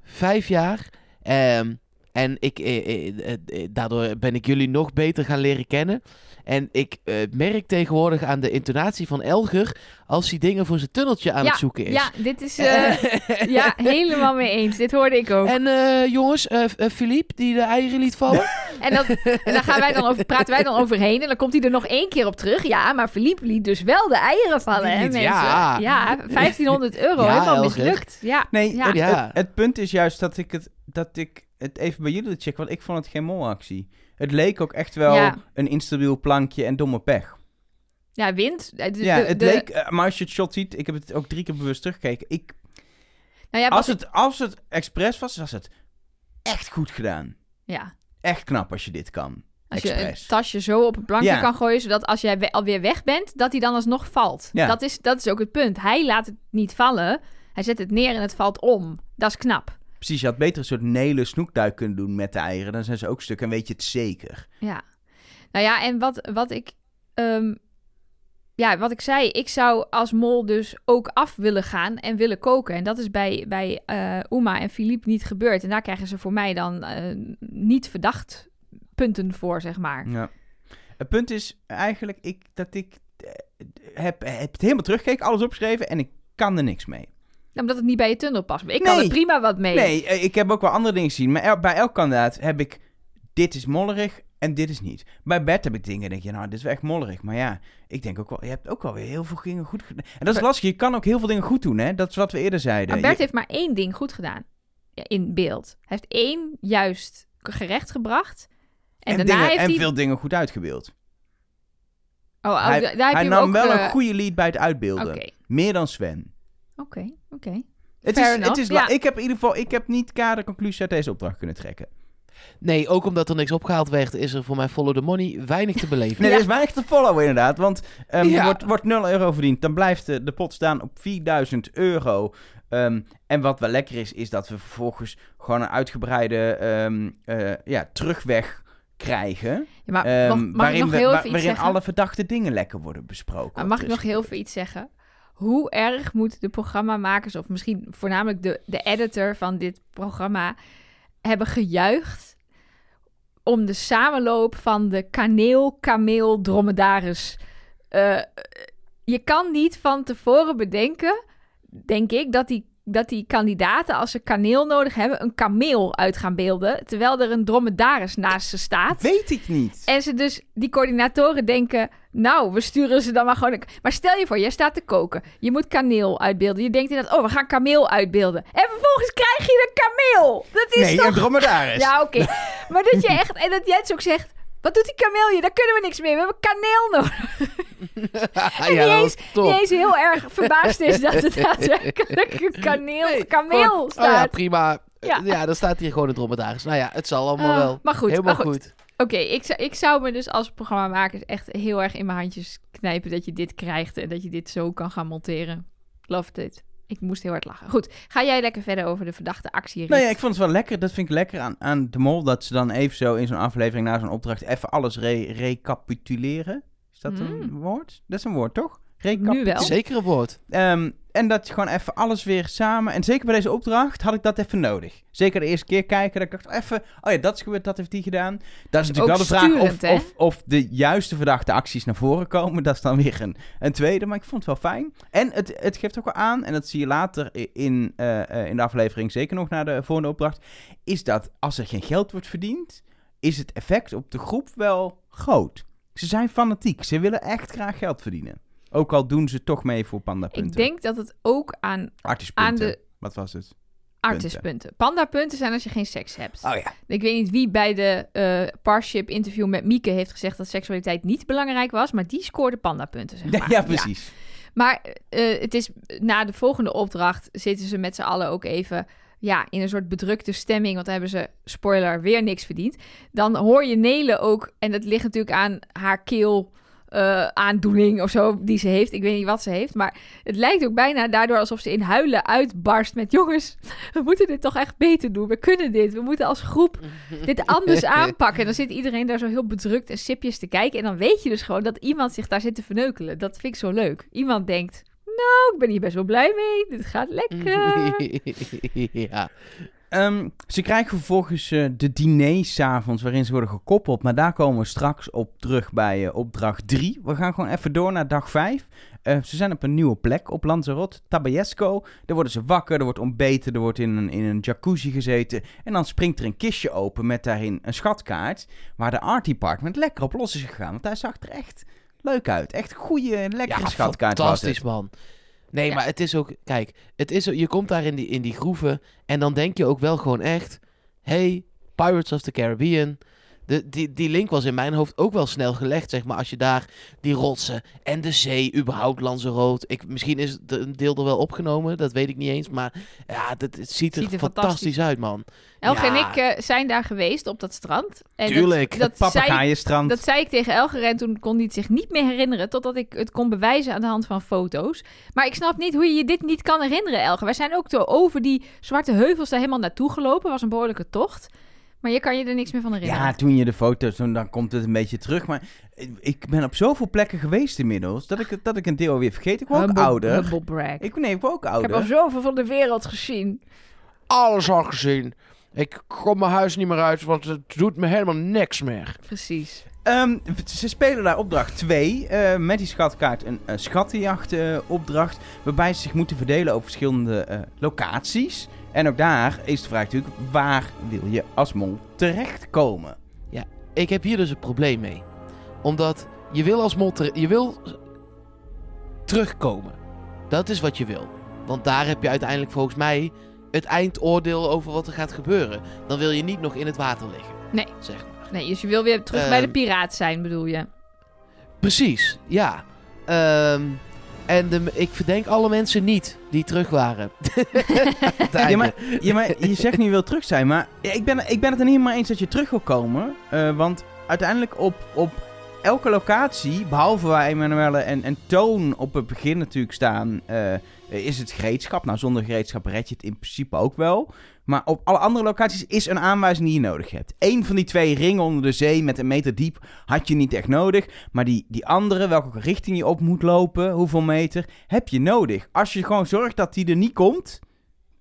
Vijf jaar. Ehm, en ik, eh, eh, eh, daardoor ben ik jullie nog beter gaan leren kennen. En ik eh, merk tegenwoordig aan de intonatie van Elger als hij dingen voor zijn tunneltje aan Ja, het zoeken is. Ja, dit is... eh, <laughs> ja, helemaal mee eens. Dit hoorde ik ook. En eh, jongens, Philippe die de eieren liet vallen. <laughs> En, dat, en dan gaan wij dan over, praten wij dan overheen. En dan komt hij er nog één keer op terug. Ja, maar Philippe liet dus wel de eieren vallen, hè, mensen? ja. ja 1500 euro. Ja, helemaal Elger. mislukt. Ja, Nee, ja. het, Ja. het, het punt is juist dat ik het, dat ik het even bij jullie check, want ik vond het geen molactie. Het leek ook echt wel Ja. een instabiel plankje en domme pech. ja wind. De- de- ja, het de- leek, eh, maar als je het shot ziet, ik heb het ook drie keer bewust teruggekeken. Ik, Nou ja, als, het, als het expres was, was het echt goed gedaan. ja. Echt knap als je dit kan. Als je een tasje zo op een plankje Ja. kan gooien, zodat als jij we- alweer weg bent, dat hij dan alsnog valt. Ja. Dat, is, dat is ook het punt. Hij laat het niet vallen. Hij zet het neer en het valt om. Dat is knap. Precies, je had beter een soort nele snoekduik kunnen doen met de eieren. Dan zijn ze ook stuk en weet je het zeker. Ja. Nou ja, en wat, wat ik... ehm, ja, wat ik zei, ik zou als mol dus ook af willen gaan en willen koken. En dat is bij, bij eh Uma en Philippe niet gebeurd. En daar krijgen ze voor mij dan eh, niet verdacht punten voor, zeg maar. Ja. Het punt is eigenlijk ik, dat ik eh, heb, heb het helemaal teruggekeken, alles opgeschreven en ik kan er niks mee. Omdat het niet bij je tunnel past. Ik kan Nee. er prima wat mee. Nee, eh, ik heb ook wel andere dingen gezien. Maar el- bij elk kandidaat heb ik... Dit is mollerig en dit is niet. Bij Bert heb ik dingen, denk je, nou, dit is wel echt mollerig. Maar ja, ik denk ook wel, je hebt ook wel weer heel veel dingen goed gedaan. En dat is lastig, je kan ook heel veel dingen goed doen, hè. Dat is wat we eerder zeiden. Maar Bert Je- heeft maar één ding goed gedaan ja, in beeld. Hij heeft één juist gerecht gebracht. En, en daarna dingen, heeft en hij... veel dingen goed uitgebeeld. Oh, oh, hij daar heb hij je hem nam ook... wel eh, een goede lead bij het uitbeelden. Oké, Meer dan Sven. Oké, oké. Het Fair is, enough, het is ja. Ik heb in ieder geval, ik heb niet kader conclusie uit deze opdracht kunnen trekken. Nee, ook omdat er niks opgehaald werd, is er voor mij follow the money weinig te beleven. <laughs> Nee, Ja. er is weinig te followen inderdaad. Want ehm, Ja. er wordt, wordt 0 euro verdiend. Dan blijft de, de pot staan op 4000 euro. Ehm, en wat wel lekker is, is dat we vervolgens gewoon een uitgebreide ehm, eh, ja, terugweg krijgen. Ja, maar mag, mag ik waarin nog we- wa- waarin alle verdachte dingen lekker worden besproken. Maar mag ik nog heel veel iets zeggen? Hoe erg moet de programmamakers, of misschien voornamelijk de, de editor van dit programma, hebben gejuicht om de samenloop van de kaneel, kameel, dromedaris. Eh, je kan niet van tevoren bedenken, denk ik, dat die, dat die kandidaten, als ze kaneel nodig hebben, een kameel uit gaan beelden, terwijl er een dromedaris naast ze staat. Weet ik niet. En ze dus, die coördinatoren denken, nou, we sturen ze dan maar gewoon... een- Maar stel je voor, jij staat te koken. Je moet kaneel uitbeelden. Je denkt inderdaad, oh, we gaan kameel uitbeelden. En vervolgens krijg je een kameel. Dat is Nee, toch... een dromedaris. Ja, oké. <laughs> maar dat je echt, en dat Jens ook zegt, wat doet die kameel hier? Daar kunnen we niks mee. We hebben kaneel nodig. <laughs> ja, eens- was top. Die eens heel erg verbaasd is dat het <laughs> daadwerkelijk een kaneel, Nee, kameel gewoon, staat. Oh ja, prima. Ja. Ja. ja, dan staat hier gewoon een dromedaris. Nou ja, het zal allemaal Ah, wel. maar goed, Helemaal maar goed. goed. Oké, ik, zou, ik zou me dus als programmamakers echt heel erg in mijn handjes knijpen dat je dit krijgt en dat je dit zo kan gaan monteren. Loved it. Ik moest heel hard lachen. Goed, ga jij lekker verder over de verdachte actie? Nou ja, ik vond het wel lekker. Dat vind ik lekker aan, aan de mol. Dat ze dan even zo in zo'n aflevering na zo'n opdracht even alles re- recapituleren. Is dat een woord? Dat is een woord, toch? Nu wel. Zeker een woord. Ehm, en dat je gewoon even alles weer samen... En zeker bij deze opdracht had ik dat even nodig. Zeker de eerste keer kijken. Dat ik dacht even... Oh ja, dat is gebeurd. Dat heeft die gedaan. Dat is natuurlijk Ook wel de vraag of, of, of de juiste verdachte acties naar voren komen. <laughs> Dat is dan weer een, een tweede. Maar ik vond het wel fijn. En het, het geeft ook wel aan... En dat zie je later in, eh, eh, in de aflevering. Zeker nog naar de volgende opdracht. Is dat als er geen geld wordt verdiend... Is het effect op de groep wel groot. Ze zijn fanatiek. Ze willen echt graag geld verdienen. Ook al doen ze toch mee voor pandapunten. Ik denk dat het ook aan Artispunten. aan de- Wat was het? artispunten. Panda-punten zijn als je geen seks hebt. Oh ja. Ik weet niet wie bij de eh Parship interview met Mieke heeft gezegd dat seksualiteit niet belangrijk was, maar die scoorde pandapunten, zeg <laughs> maar. Ja, precies. Maar eh, het is na de volgende opdracht zitten ze met z'n allen ook even ja, in een soort bedrukte stemming. Want dan hebben ze, spoiler, weer niks verdiend. Dan hoor je Nele ook, en dat ligt natuurlijk aan haar keel. Eh, aandoening of zo die ze heeft. Ik weet niet wat ze heeft. Maar het lijkt ook bijna daardoor alsof ze in huilen uitbarst met... jongens, we moeten dit toch echt beter doen. We kunnen dit. We moeten als groep <laughs> dit anders aanpakken. En dan zit iedereen daar zo heel bedrukt en sipjes te kijken. En dan weet je dus gewoon dat iemand zich daar zit te verneukelen. Dat vind ik zo leuk. Iemand denkt, nou, ik ben hier best wel blij mee. Dit gaat lekker. <laughs> ja. Ehm, ze krijgen vervolgens eh, de diners 's avonds waarin ze worden gekoppeld. Maar daar komen we straks op terug bij eh, opdracht 3. We gaan gewoon even door naar dag 5. ze zijn op een nieuwe plek op Lanzarote, Tabayesco. Daar worden ze wakker, er wordt ontbeten, er wordt in een, in een jacuzzi gezeten. En dan springt er een kistje open met daarin een schatkaart. Waar de art department lekker op los is gegaan. Want hij zag er echt leuk uit. Echt goede, lekkere Ja, schatkaart was fantastisch, man. Nee, Ja. maar het is ook... Kijk, het is, je komt daar in die, in die groeven... en dan denk je ook wel gewoon echt... hey, Pirates of the Caribbean... De, die, die link was in mijn hoofd ook wel snel gelegd, zeg maar. Als je daar die rotsen en de zee, überhaupt Lanzarote... Ik, misschien is het een deel er wel opgenomen, dat weet ik niet eens. Maar ja, dat, het ziet er, Ziet er fantastisch, fantastisch uit, man. Elge en ik eh, zijn daar geweest op dat strand. En dat- Tuurlijk. Dat, zei, Papegaaienstrand. dat zei ik tegen Elger en toen kon hij het zich niet meer herinneren... totdat ik het kon bewijzen aan de hand van foto's. Maar ik snap niet hoe je je dit niet kan herinneren, Elger. Wij zijn ook zo over die zwarte heuvels daar helemaal naartoe gelopen. was een behoorlijke tocht. Maar je kan je er niks meer van herinneren. Ja, toen je de foto's, dan, dan komt het een beetje terug. Maar ik ben op zoveel plekken geweest inmiddels, dat ik, dat ik een deel weer vergeet. Ik word ook ouder. humble brag. Ik, nee, ik word ook Ik heb al ouder. zoveel van de wereld gezien. Alles al gezien. Ik kom mijn huis niet meer uit, want het doet me helemaal niks meer. Precies. Ehm, ze spelen daar opdracht 2 eh, met die schatkaart een uh, schattenjacht eh, opdracht. Waarbij ze zich moeten verdelen over verschillende eh, locaties. En ook daar is de vraag natuurlijk, waar wil je als mol terechtkomen? Ik heb hier dus een probleem mee. Omdat je wil als mol... Je wil terugkomen. Dat is wat je wil. Want daar heb je uiteindelijk volgens mij het eindoordeel over wat er gaat gebeuren. Dan wil je niet nog in het water liggen. Nee. Zeg maar. Nee, dus je wil weer terug bij de Ehm, piraat zijn, bedoel je? Precies, ja. Ehm, En de, ik verdenk alle mensen niet die terug waren. <laughs> Ja maar, ja, maar je zegt niet je wil terug zijn, maar ik, ben, ik ben het er niet helemaal eens dat je terug wil komen. eh, want uiteindelijk op, op elke locatie, behalve waar Emanuelle en, en Toon op het begin natuurlijk staan, eh, is het gereedschap. Nou, zonder gereedschap red je het in principe ook wel. Maar op alle andere locaties is een aanwijzing die je nodig hebt. Eén van die twee ringen onder de zee met een meter diep had je niet echt nodig. Maar die, die andere, welke richting je op moet lopen, hoeveel meter, heb je nodig. Als je gewoon zorgt dat die er niet komt,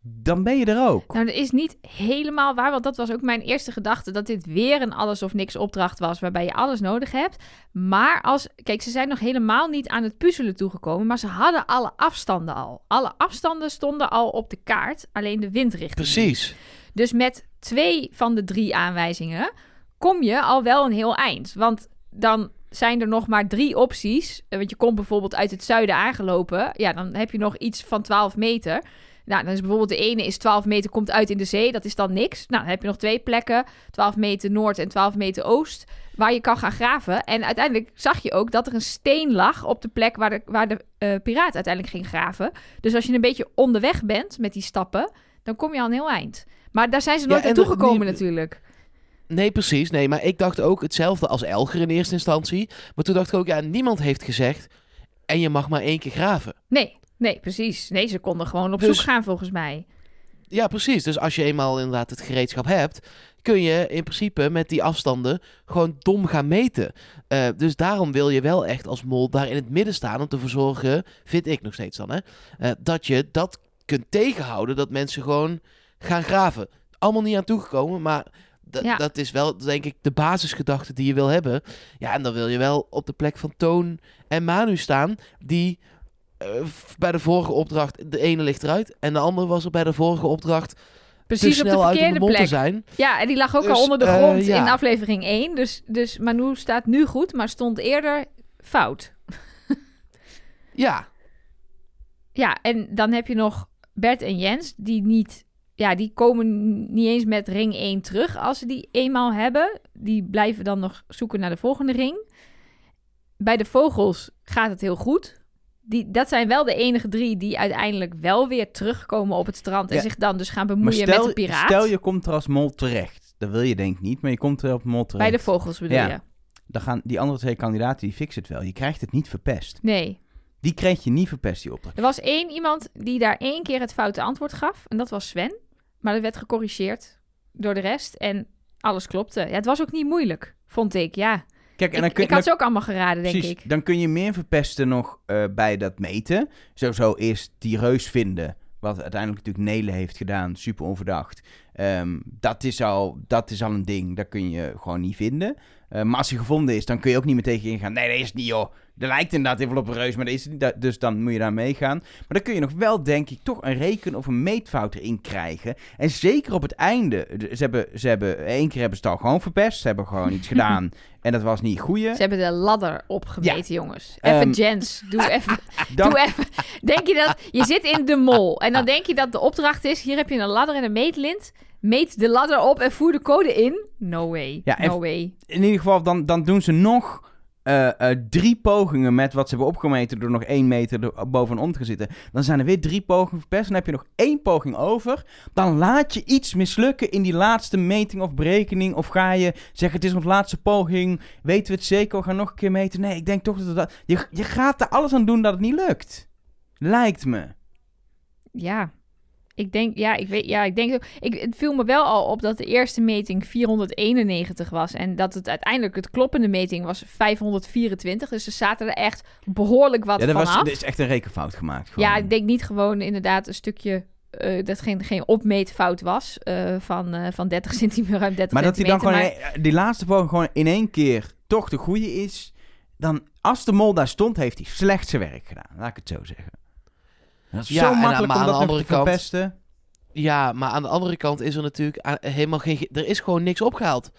dan ben je er ook. Nou, dat is niet helemaal waar, want dat was ook mijn eerste gedachte, dat dit weer een alles of niks opdracht was, waarbij je alles nodig hebt. Maar als, kijk, ze zijn nog helemaal niet aan het puzzelen toegekomen, maar ze hadden alle afstanden al. Alle afstanden stonden al op de kaart, alleen de windrichting. Precies. Dus met twee van de drie aanwijzingen kom je al wel een heel eind. Want dan zijn er nog maar drie opties. Want je komt bijvoorbeeld uit het zuiden aangelopen. Ja, dan heb je nog iets van 12 meter. Nou, dan is bijvoorbeeld de ene is 12 meter, komt uit in de zee. Dat is dan niks. Nou, dan heb je nog twee plekken. 12 meter noord en 12 meter oost. Waar je kan gaan graven. En uiteindelijk zag je ook dat er een steen lag op de plek waar de, waar de eh, piraat uiteindelijk ging graven. Dus als je een beetje onderweg bent met die stappen, dan kom je al een heel eind. Maar daar zijn ze Ja, nooit en naartoe gekomen natuurlijk. Nee, precies. Nee, maar ik dacht ook hetzelfde als Elger in eerste instantie. Maar toen dacht ik ook, ja, niemand heeft gezegd... en je mag maar één keer graven. Nee, nee, precies. Nee, ze konden gewoon op Dus- zoek gaan volgens mij. Ja, precies. Dus als je eenmaal inderdaad het gereedschap hebt... kun je in principe met die afstanden gewoon dom gaan meten. Eh, dus daarom wil je wel echt als mol daar in het midden staan... om te verzorgen, vind ik nog steeds dan, hè... eh, dat je dat kunt tegenhouden, dat mensen gewoon gaan graven. Allemaal niet aan toegekomen, maar... Ja. Dat is wel, denk ik, de basisgedachte die je wil hebben. Ja, en dan wil je wel op de plek van Toon en Manu staan... die bij de vorige opdracht... de ene ligt eruit... en de andere was er bij de vorige opdracht... te Precies op de uit verkeerde mond te plek. zijn. Ja, en die lag ook Dus, al onder de eh, grond ja. in aflevering 1. Dus, dus Manu staat nu goed, maar stond eerder fout. <laughs> Ja, Ja, en dan heb je nog Bert en Jens, die niet... Ja, die komen niet eens met ring 1 terug als ze die eenmaal hebben. Die blijven dan nog zoeken naar de volgende ring. Bij de vogels gaat het heel goed. Die, dat zijn wel de enige drie die uiteindelijk wel weer terugkomen op het strand... en Ja. zich dan dus gaan bemoeien stel, met de piraat. stel je komt er als mol terecht. Dat wil je denk ik niet, maar je komt er op mol terecht. Bij de vogels bedoel Ja. je? Dan gaan die andere twee kandidaten, die fixen het wel. Je krijgt het niet verpest. Nee. Die kreeg je niet verpest, die opdracht. Er was één iemand die daar één keer het foute antwoord gaf. En dat was Sven. Maar dat werd gecorrigeerd door de rest. En alles klopte. Ja, het was ook niet moeilijk, vond ik. Ja, Kijk, en dan ik, kun, ik had ze ook allemaal geraden, denk precies, ik. dan kun je meer verpesten nog eh, bij dat meten. Sowieso eerst die reus vinden. Wat uiteindelijk natuurlijk Nele heeft gedaan. Super onverdacht. Ehm, dat, is al, dat is al een ding. Dat kun je gewoon niet vinden. Eh, maar als hij gevonden is, dan kun je ook niet meer tegen ingaan. Nee, dat is het niet joh. Er lijkt inderdaad even op een reus, maar dat is het niet. Dus dan moet je daar meegaan. Maar dan kun je nog wel, denk ik, toch een reken- of een meetfout erin krijgen. En zeker op het einde. De- Ze hebben, ze hebben, één keer hebben ze het al gewoon verpest. Ze hebben gewoon iets <laughs> gedaan. En dat was niet goeie. Ze hebben de ladder opgemeten, jongens. Even Ehm, Jens, doe <laughs> even, Dan, doe even. Denk je dat... Je zit in de mol. En dan denk je dat de opdracht is... Hier heb je een ladder en een meetlint. Meet de ladder op en voer de code in. No way. Ja, no way. in ieder geval, dan, dan doen ze nog eh, eh, drie pogingen met wat ze hebben opgemeten door nog één meter er bovenop te zitten. Dan zijn er weer drie pogingen verpest. Dan heb je nog één poging over. Dan laat je iets mislukken in die laatste meting of berekening. Of ga je zeggen, het is onze laatste poging. Weten we het zeker? We gaan nog een keer meten. Nee, ik denk toch dat het... dat- Je, je gaat er alles aan doen dat het niet lukt. Lijkt me. Ja. Ik denk, ja, ik weet, ja, ik denk, ook- ik, het viel me wel al op dat de eerste meting 491 was en dat het uiteindelijk het kloppende meting was 524. Dus er zaten er echt behoorlijk wat Ja, er, van was, af. er is echt een rekenfout gemaakt. Gewoon. Ja, ik denk niet gewoon inderdaad een stukje eh, dat geen, geen opmeetfout was eh, van, eh, van 30 centimeter, ruim 30 Maar dat hij dan gewoon maar- die laatste poging gewoon in één keer toch de goede is. Dan als de mol daar stond, heeft hij slecht zijn werk gedaan. Laat ik het zo zeggen. Dat is Ja, zo en aan- makkelijk maar om aan de dat andere te kant- verpesten. ja, maar aan de andere kant is er natuurlijk helemaal geen... ge- Er is gewoon niks opgehaald.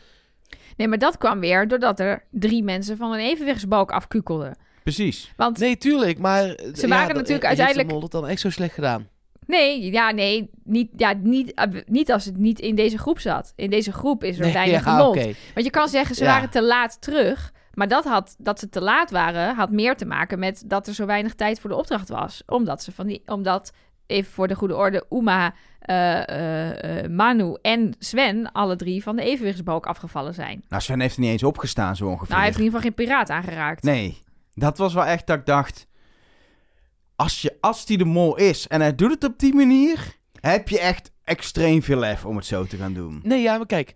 Nee, maar dat kwam weer doordat er drie mensen van een evenwichtsbalk afkukelden. Precies. Want Nee, tuurlijk, maar... Ze Ze waren natuurlijk uiteindelijk- Heeft de mol het dan echt zo slecht gedaan? Nee, ja, nee, niet, ja, niet, eh, niet als het niet in deze groep zat. In deze groep is er Nee, <laughs> weinig ja, gemold. oké. Want je kan zeggen, ze Ja. waren te laat terug. Maar dat, had, dat ze te laat waren, had meer te maken met dat er zo weinig tijd voor de opdracht was. Omdat ze van die, omdat, even voor de goede orde, Uma, eh, eh, eh, Manu en Sven alle drie van de evenwichtsbalk afgevallen zijn. Nou, Sven heeft er niet eens opgestaan zo ongeveer. Nou, hij heeft in ieder geval geen piraat aangeraakt. Nee, dat was wel echt dat ik dacht... Als, je, als die de mol is en hij doet het op die manier... heb je echt extreem veel lef om het zo te gaan doen. Nee, ja, maar kijk.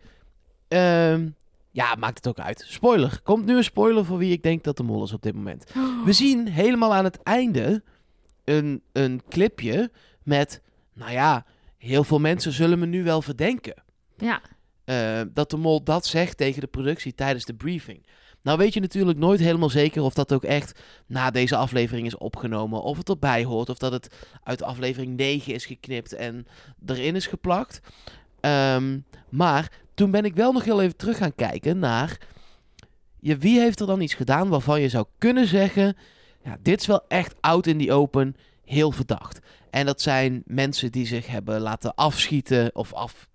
ehm, ja, maakt het ook uit. Spoiler. Komt nu een spoiler voor wie ik denk dat de mol is op dit moment. We <gasps> zien helemaal aan het einde een, een clipje met... Nou ja, heel veel mensen zullen me nu wel verdenken. Ja, eh, dat de mol dat zegt tegen de productie tijdens de briefing. Nou weet je natuurlijk nooit helemaal zeker of dat ook echt na deze aflevering is opgenomen. Of het erbij hoort. Of dat het uit aflevering 9 is geknipt en erin is geplakt. Ehm, maar toen ben ik wel nog heel even terug gaan kijken naar... Ja, wie heeft er dan iets gedaan waarvan je zou kunnen zeggen... Ja, dit is wel echt out in the open, heel verdacht. En dat zijn mensen die zich hebben laten afschieten of af,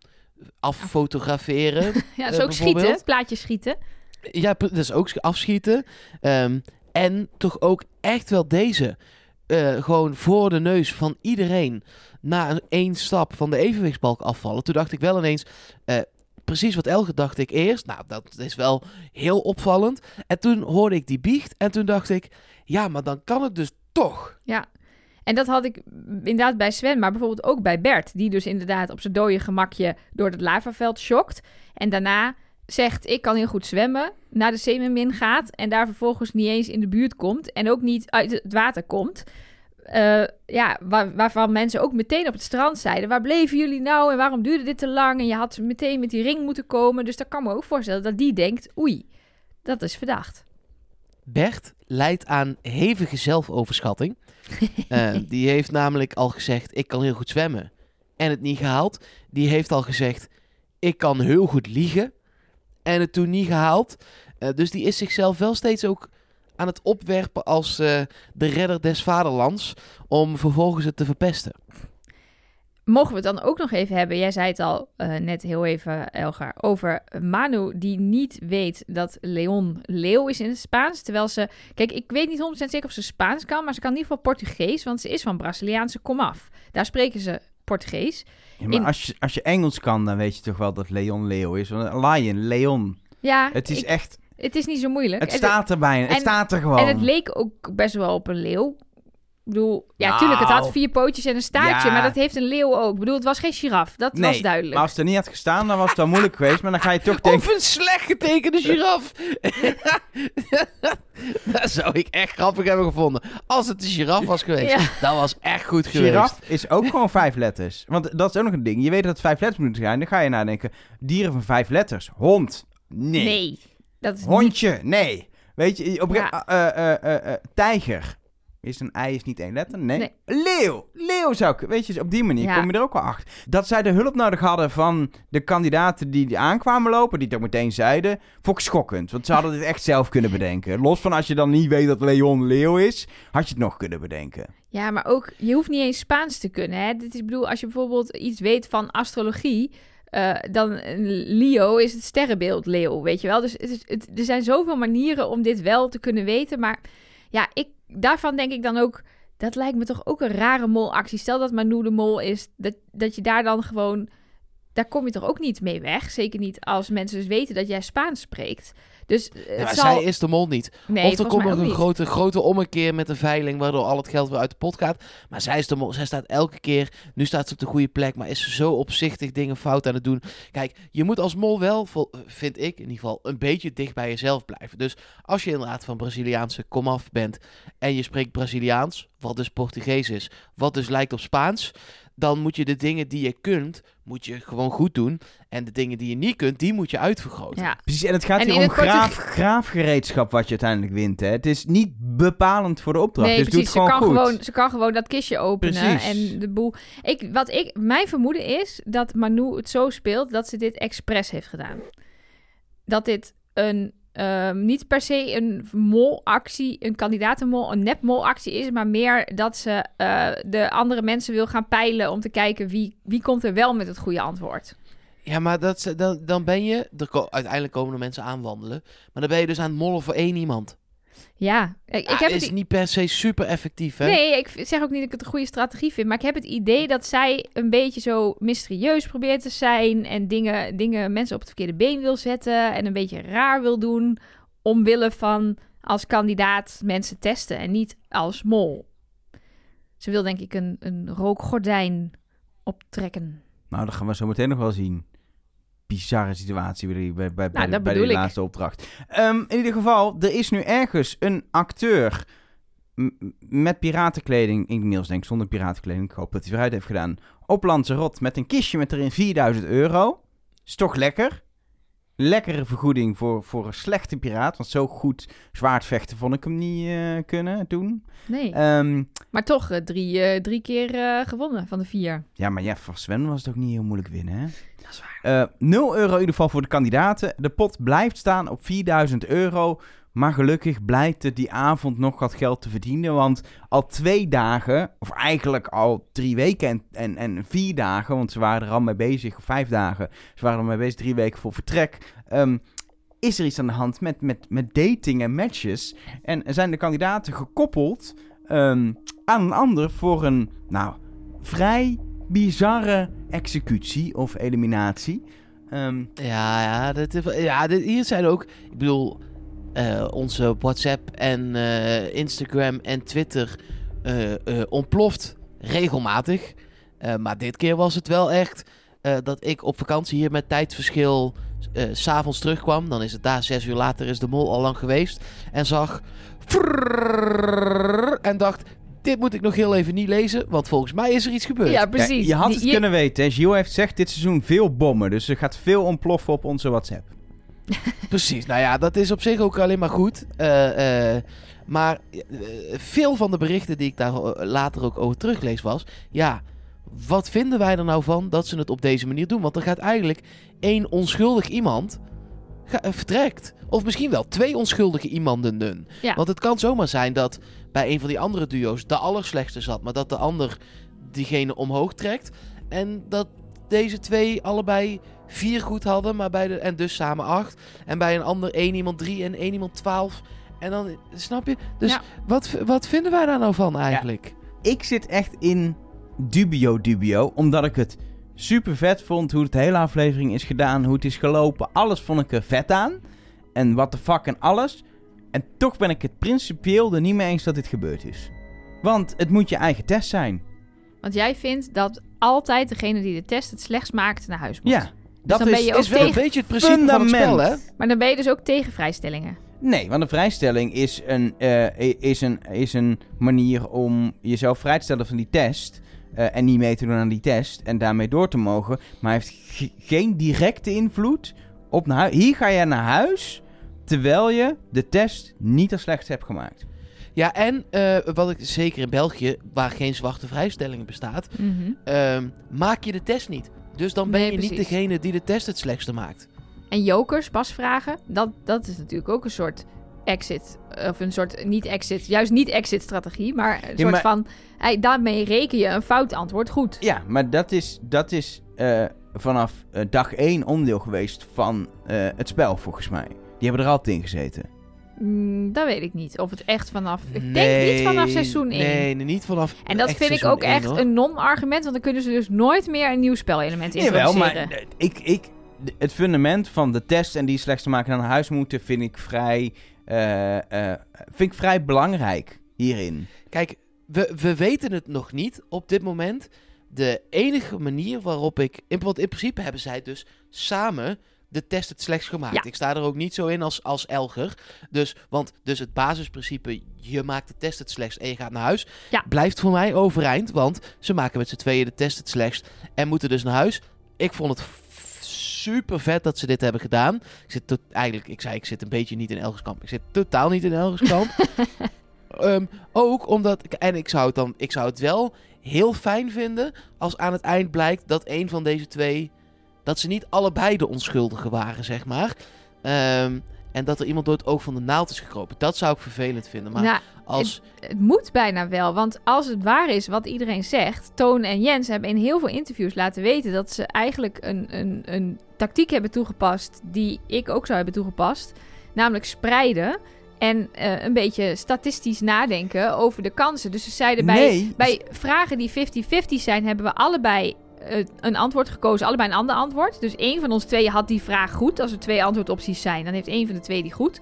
affotograferen. <laughs> ja dat is Eh, ook schieten, plaatjes schieten. Ja, dat is ook afschieten. Ehm, en toch ook echt wel deze. eh, gewoon voor de neus van iedereen. Na een één stap van de evenwichtsbalk afvallen. Toen dacht ik wel ineens. eh, precies wat Elge dacht ik eerst. Nou, dat is wel heel opvallend. En toen hoorde ik die biecht. En toen dacht ik. Ja, maar dan kan het dus toch. En dat had ik inderdaad bij Sven, maar bijvoorbeeld ook bij Bert. Die dus inderdaad op zijn dode gemakje door het lavaveld schokt. En daarna zegt, ik kan heel goed zwemmen. Naar de Semenmin gaat en daar vervolgens niet eens in de buurt komt. En ook niet uit het water komt. Eh, ja, waar- waarvan mensen ook meteen op het strand zeiden... waar bleven jullie nou en waarom duurde dit te lang? En je had meteen met die ring moeten komen. Dus daar kan me ook voorstellen dat die denkt... oei, dat is verdacht. Bert leidt aan hevige zelfoverschatting. <laughs> Eh, die heeft namelijk al gezegd: ik kan heel goed zwemmen. En het niet gehaald. Die heeft al gezegd: ik kan heel goed liegen. En het toen niet gehaald. Eh, dus die is zichzelf wel steeds ook aan het opwerpen als eh, de redder des vaderlands. Om vervolgens het te verpesten. Mogen we het dan ook nog even hebben? Jij zei het al eh, net heel even, Elgar, over Manu die niet weet dat Leon leeuw is in het Spaans. Terwijl ze, kijk, ik weet niet 100% zeker of ze Spaans kan, maar ze kan in ieder geval Portugees, want ze is van Braziliaanse komaf. Daar spreken ze Portugees. Ja, maar In- als, je, als je Engels kan, dan weet je toch wel dat Leon Leo is. Want een Lion, Leon. Ja, Het is ik- echt... het is niet zo moeilijk. Het En staat erbij. Het en- staat er gewoon. En het leek ook best wel op een leeuw. Ik bedoel, ja, Nou, tuurlijk, het had vier pootjes en een staartje, ja. maar dat heeft een leeuw ook. Ik bedoel, het was geen giraf, dat nee, was duidelijk. maar als het er niet had gestaan, dan was het wel moeilijk geweest. Maar dan ga je toch <laughs> denken... Of een slecht getekende giraf. <laughs> dat zou ik echt grappig hebben gevonden. Als het een giraf was geweest. Ja. Dat was echt goed geweest. Giraf is ook gewoon vijf letters. Want dat is ook nog een ding. Je weet dat het vijf letters moeten zijn. Dan ga je nadenken. Dieren van vijf letters. Hond. Nee. Nee, dat is niet... Hondje. Nee. Weet je, op, Ja. eh, eh, eh, tijger. Is een ei is niet één letter? Nee. Nee. Leeuw. Leeuw zou ik... Weet je, op die manier Ja. kom je er ook wel achter. Dat zij de hulp nodig hadden van de kandidaten die aankwamen lopen, die het ook meteen zeiden, vond ik schokkend. Want ze hadden dit echt zelf kunnen bedenken. Los van als je dan niet weet dat Leon Leeuw is, had je het nog kunnen bedenken. Ja, maar ook, je hoeft niet eens Spaans te kunnen. Hè? Dit is, bedoel, als je bijvoorbeeld iets weet van astrologie, eh, dan eh, Leo is het sterrenbeeld leeuw, weet je wel. Dus het is, het, er zijn zoveel manieren om dit wel te kunnen weten. Maar ja, ik, daarvan denk ik dan ook, dat lijkt me toch ook een rare molactie. Stel dat Manu de mol is, dat, dat je daar dan gewoon... Daar kom je toch ook niet mee weg? Zeker niet als mensen dus weten dat jij Spaans spreekt. Dus eh, zal... Zij is de mol niet. Nee, of er komt nog een niet. grote, grote ommekeer met een veiling, waardoor al het geld weer uit de pot gaat. Maar zij is de mol. Zij staat elke keer, nu staat ze op de goede plek, maar is ze zo opzichtig dingen fout aan het doen. Kijk, je moet als mol wel, vind ik in ieder geval, een beetje dicht bij jezelf blijven. Dus als je inderdaad van Braziliaanse komaf bent en je spreekt Braziliaans, wat dus Portugees is, wat dus lijkt op Spaans, dan moet je de dingen die je kunt, moet je gewoon goed doen. En de dingen die je niet kunt, die moet je uitvergroten. Ja, Precies, en het gaat En hier om graaf, graafgereedschap wat je uiteindelijk wint. Hè. Het is niet bepalend voor de opdracht. Nee, dus doe het Ze gewoon kan, goed. gewoon, ze kan gewoon dat kistje openen Precies. en de boel. Ik, wat ik, mijn vermoeden is dat Manu het zo speelt dat ze dit expres heeft gedaan. Dat dit een, ehm, niet per se een molactie, een kandidatenmol, een nepmolactie is, maar meer dat ze eh, de andere mensen wil gaan peilen om te kijken wie, wie komt er wel met het goede antwoord. Ja, maar dat, dan, dan ben je... Er uiteindelijk komen er mensen aanwandelen. Maar dan ben je dus aan het mollen voor één iemand. Ja, ik, ik Ja, heb is het... i- niet per se super effectief, hè? Nee, ik zeg ook niet dat ik het een goede strategie vind. Maar ik heb het idee dat zij een beetje zo mysterieus probeert te zijn. En dingen, dingen mensen op het verkeerde been wil zetten. En een beetje raar wil doen. Omwille van als kandidaat mensen testen. En niet als mol. Ze wil denk ik een, een rookgordijn optrekken. Nou, dat gaan we zo meteen nog wel zien. Bizarre situatie bij die, bij, bij, Nou, bij die laatste opdracht. Ehm, in ieder geval, er is nu ergens een acteur met piratenkleding, inmiddels denk ik zonder piratenkleding, ik hoop dat hij vooruit heeft gedaan, op Lanzarote met een kistje met erin 4000 euro. Is toch lekker? Lekkere vergoeding voor, voor een slechte piraat, want zo goed zwaardvechten vond ik hem niet eh, kunnen doen. Nee, Ehm, maar toch eh, drie, eh, drie keer gewonnen van de vier. Ja, maar ja, voor Sven was het ook niet heel moeilijk winnen, hè? Dat is waar. Eh 0 euro in ieder geval voor de kandidaten. De pot blijft staan op 4000 euro. Maar gelukkig blijkt het die avond nog wat geld te verdienen. Want al twee dagen, of eigenlijk al drie weken en, en, vier dagen, want ze waren er al mee bezig, of vijf dagen, ze waren er mee bezig, drie weken voor vertrek. ehm, is er iets aan de hand met, met, met dating en matches? En zijn de kandidaten gekoppeld ehm, aan een ander voor een, nou, vrij bizarre executie of eliminatie. Ehm, Ja, ja, dit, is- ja hier zijn ook... Ik bedoel, eh, onze WhatsApp en eh, Instagram en Twitter eh, ontploft regelmatig. Maar dit keer was het wel echt dat ik op vakantie hier met tijdverschil s s'avonds terugkwam. Dan is het daar zes uur later is de mol al lang geweest. En zag... En dacht, dit moet ik nog heel even niet lezen, want volgens mij is er iets gebeurd. Ja, precies. Je had het kunnen weten. Gio heeft gezegd dit seizoen veel bommen. Dus er gaat veel ontploffen op onze WhatsApp. Precies, nou ja, dat is op zich ook alleen maar goed. Eh, eh, maar eh, veel van de berichten die ik daar later ook over teruglees was... Ja, wat vinden wij er nou van dat ze het op deze manier doen? Want er gaat eigenlijk één onschuldig iemand vertrekt. Of misschien wel twee onschuldige iemanden. Ja. Want het kan zomaar zijn dat bij een van die andere duo's de allerslechtste zat... maar dat de ander diegene omhoog trekt. En dat deze twee allebei vier goed hadden, maar bij de, en dus samen acht. En bij een ander één iemand drie en één iemand twaalf. En dan, snap je? Dus Ja. wat, wat vinden wij daar nou van eigenlijk? Ik zit echt in dubio dubio. Omdat ik het super vet vond hoe het de hele aflevering is gedaan. Hoe het is gelopen. Alles vond ik er vet aan. En what the fuck en alles. En toch ben ik het principieel er niet mee eens dat dit gebeurd is. Want het moet je eigen test zijn. Want jij vindt dat altijd degene die de test het slechtst maakt naar huis moet. Ja, dat dan is... ben je Het ook is wel een beetje het principe van het spel, hè? Maar dan ben je dus ook tegen vrijstellingen. Nee, want een vrijstelling is een, eh, is een, is een manier om jezelf vrij te stellen van die test. eh, en niet mee te doen aan die test. En daarmee door te mogen. Maar heeft ge- geen directe invloed op naar huis. Hier ga je naar huis. Terwijl je de test niet als slechts hebt gemaakt. Ja, en eh, wat ik zeker in België, waar geen zwarte vrijstellingen bestaat, Mhm. ehm, maak je de test niet. Dus dan ben Nee, je niet degene die de test het slechtste maakt. En jokers, pasvragen, dat, dat is natuurlijk ook een soort exit. Of een soort niet-exit, juist niet-exit-strategie. Maar een Ja, soort maar- van, hey, daarmee reken je een fout antwoord goed. Ja, maar dat is, dat is eh, vanaf eh, dag 1 onderdeel geweest van eh, het spel, volgens mij. Die hebben er altijd in gezeten. Mm, dat weet ik niet. Of het echt vanaf... Ik denk niet vanaf seizoen 1. Nee, nee, niet vanaf En dat echt vind ik ook echt hoor. een non-argument. Want dan kunnen ze dus nooit meer een nieuw spelelement Jawel, introduceren. maar eh, ik, ik, het fundament van de test en die slechts te maken naar huis moeten, vind ik vrij, eh, eh, vind ik vrij belangrijk hierin. Kijk, we, we weten het nog niet op dit moment. De enige manier waarop ik... In, want in principe hebben zij dus samen de test het slechts gemaakt. Ja. Ik sta er ook niet zo in als, als Elger. Dus, want dus het basisprincipe, je maakt de test het slechtst en je gaat naar huis, Ja. blijft voor mij overeind. Want ze maken met z'n tweeën de test het slechtst en moeten dus naar huis. Ik vond het super vet dat ze dit hebben gedaan. Ik zit tot, eigenlijk, ik zei, ik zit een beetje niet in Elgerskamp. Ik zit totaal niet in Elgerskamp. <laughs> Ehm, ook omdat, en ik zou, het dan, ik zou het wel heel fijn vinden als aan het eind blijkt dat een van deze twee, dat ze niet allebei de onschuldigen waren, zeg maar. Ehm, en dat er iemand door het oog van de naald is gekropen. Dat zou ik vervelend vinden. Maar Nou, als... het moet bijna wel. Want als het waar is wat iedereen zegt. Toon en Jens hebben in heel veel interviews laten weten dat ze eigenlijk een, een, een tactiek hebben toegepast. die ik ook zou hebben toegepast. Namelijk spreiden. En eh, een beetje statistisch nadenken over de kansen. Dus ze zeiden bij, nee, bij vragen die 50-50 zijn, hebben we allebei een antwoord gekozen. Allebei een ander antwoord. Dus één van ons twee had die vraag goed. Als er twee antwoordopties zijn, dan heeft één van de twee die goed.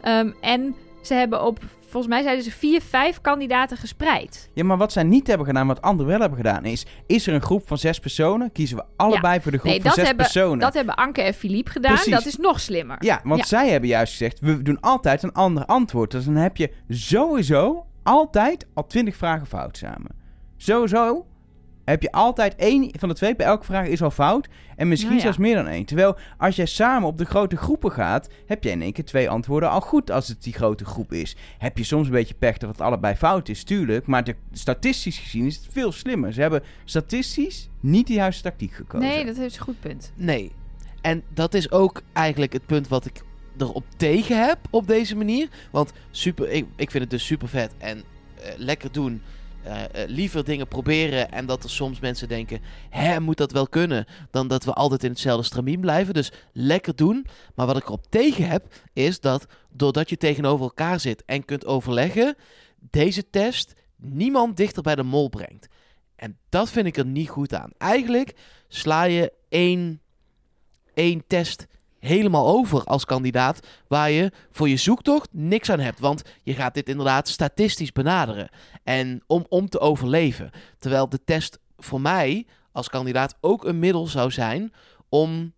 Ehm, en ze hebben op, volgens mij zeiden ze vier, vijf kandidaten gespreid. Ja, maar wat zij niet hebben gedaan, wat anderen wel hebben gedaan, is... Is er een groep van zes personen, kiezen we allebei voor de groep Nee, van zes hebben, personen. dat hebben Anke en Philippe gedaan. Precies. Dat is nog slimmer. Ja, want Ja. zij hebben juist gezegd, we doen altijd een ander antwoord. Dus dan heb je sowieso altijd al twintig vragen fout samen. Sowieso heb je altijd één van de twee bij elke vraag is al fout. En misschien Nou ja. zelfs meer dan één. Terwijl als jij samen op de grote groepen gaat, heb je in één keer twee antwoorden al goed als het die grote groep is. Heb je soms een beetje pech dat het allebei fout is, tuurlijk. Maar de, statistisch gezien is het veel slimmer. Ze hebben statistisch niet de juiste tactiek gekozen. Nee, dat is een goed punt. Nee. En dat is ook eigenlijk het punt wat ik erop tegen heb op deze manier. Want super, ik, ik vind het dus super vet en eh, lekker doen. Eh, eh, liever dingen proberen en dat er soms mensen denken... hè, moet dat wel kunnen? Dan dat we altijd in hetzelfde stramien blijven. Dus lekker doen. Maar wat ik erop tegen heb, is dat doordat je tegenover elkaar zit en kunt overleggen... deze test niemand dichter bij de mol brengt. En dat vind ik er niet goed aan. Eigenlijk sla je één, één test helemaal over als kandidaat... waar je voor je zoektocht niks aan hebt. Want je gaat dit inderdaad statistisch benaderen. En om, om te overleven. Terwijl de test voor mij als kandidaat ook een middel zou zijn... om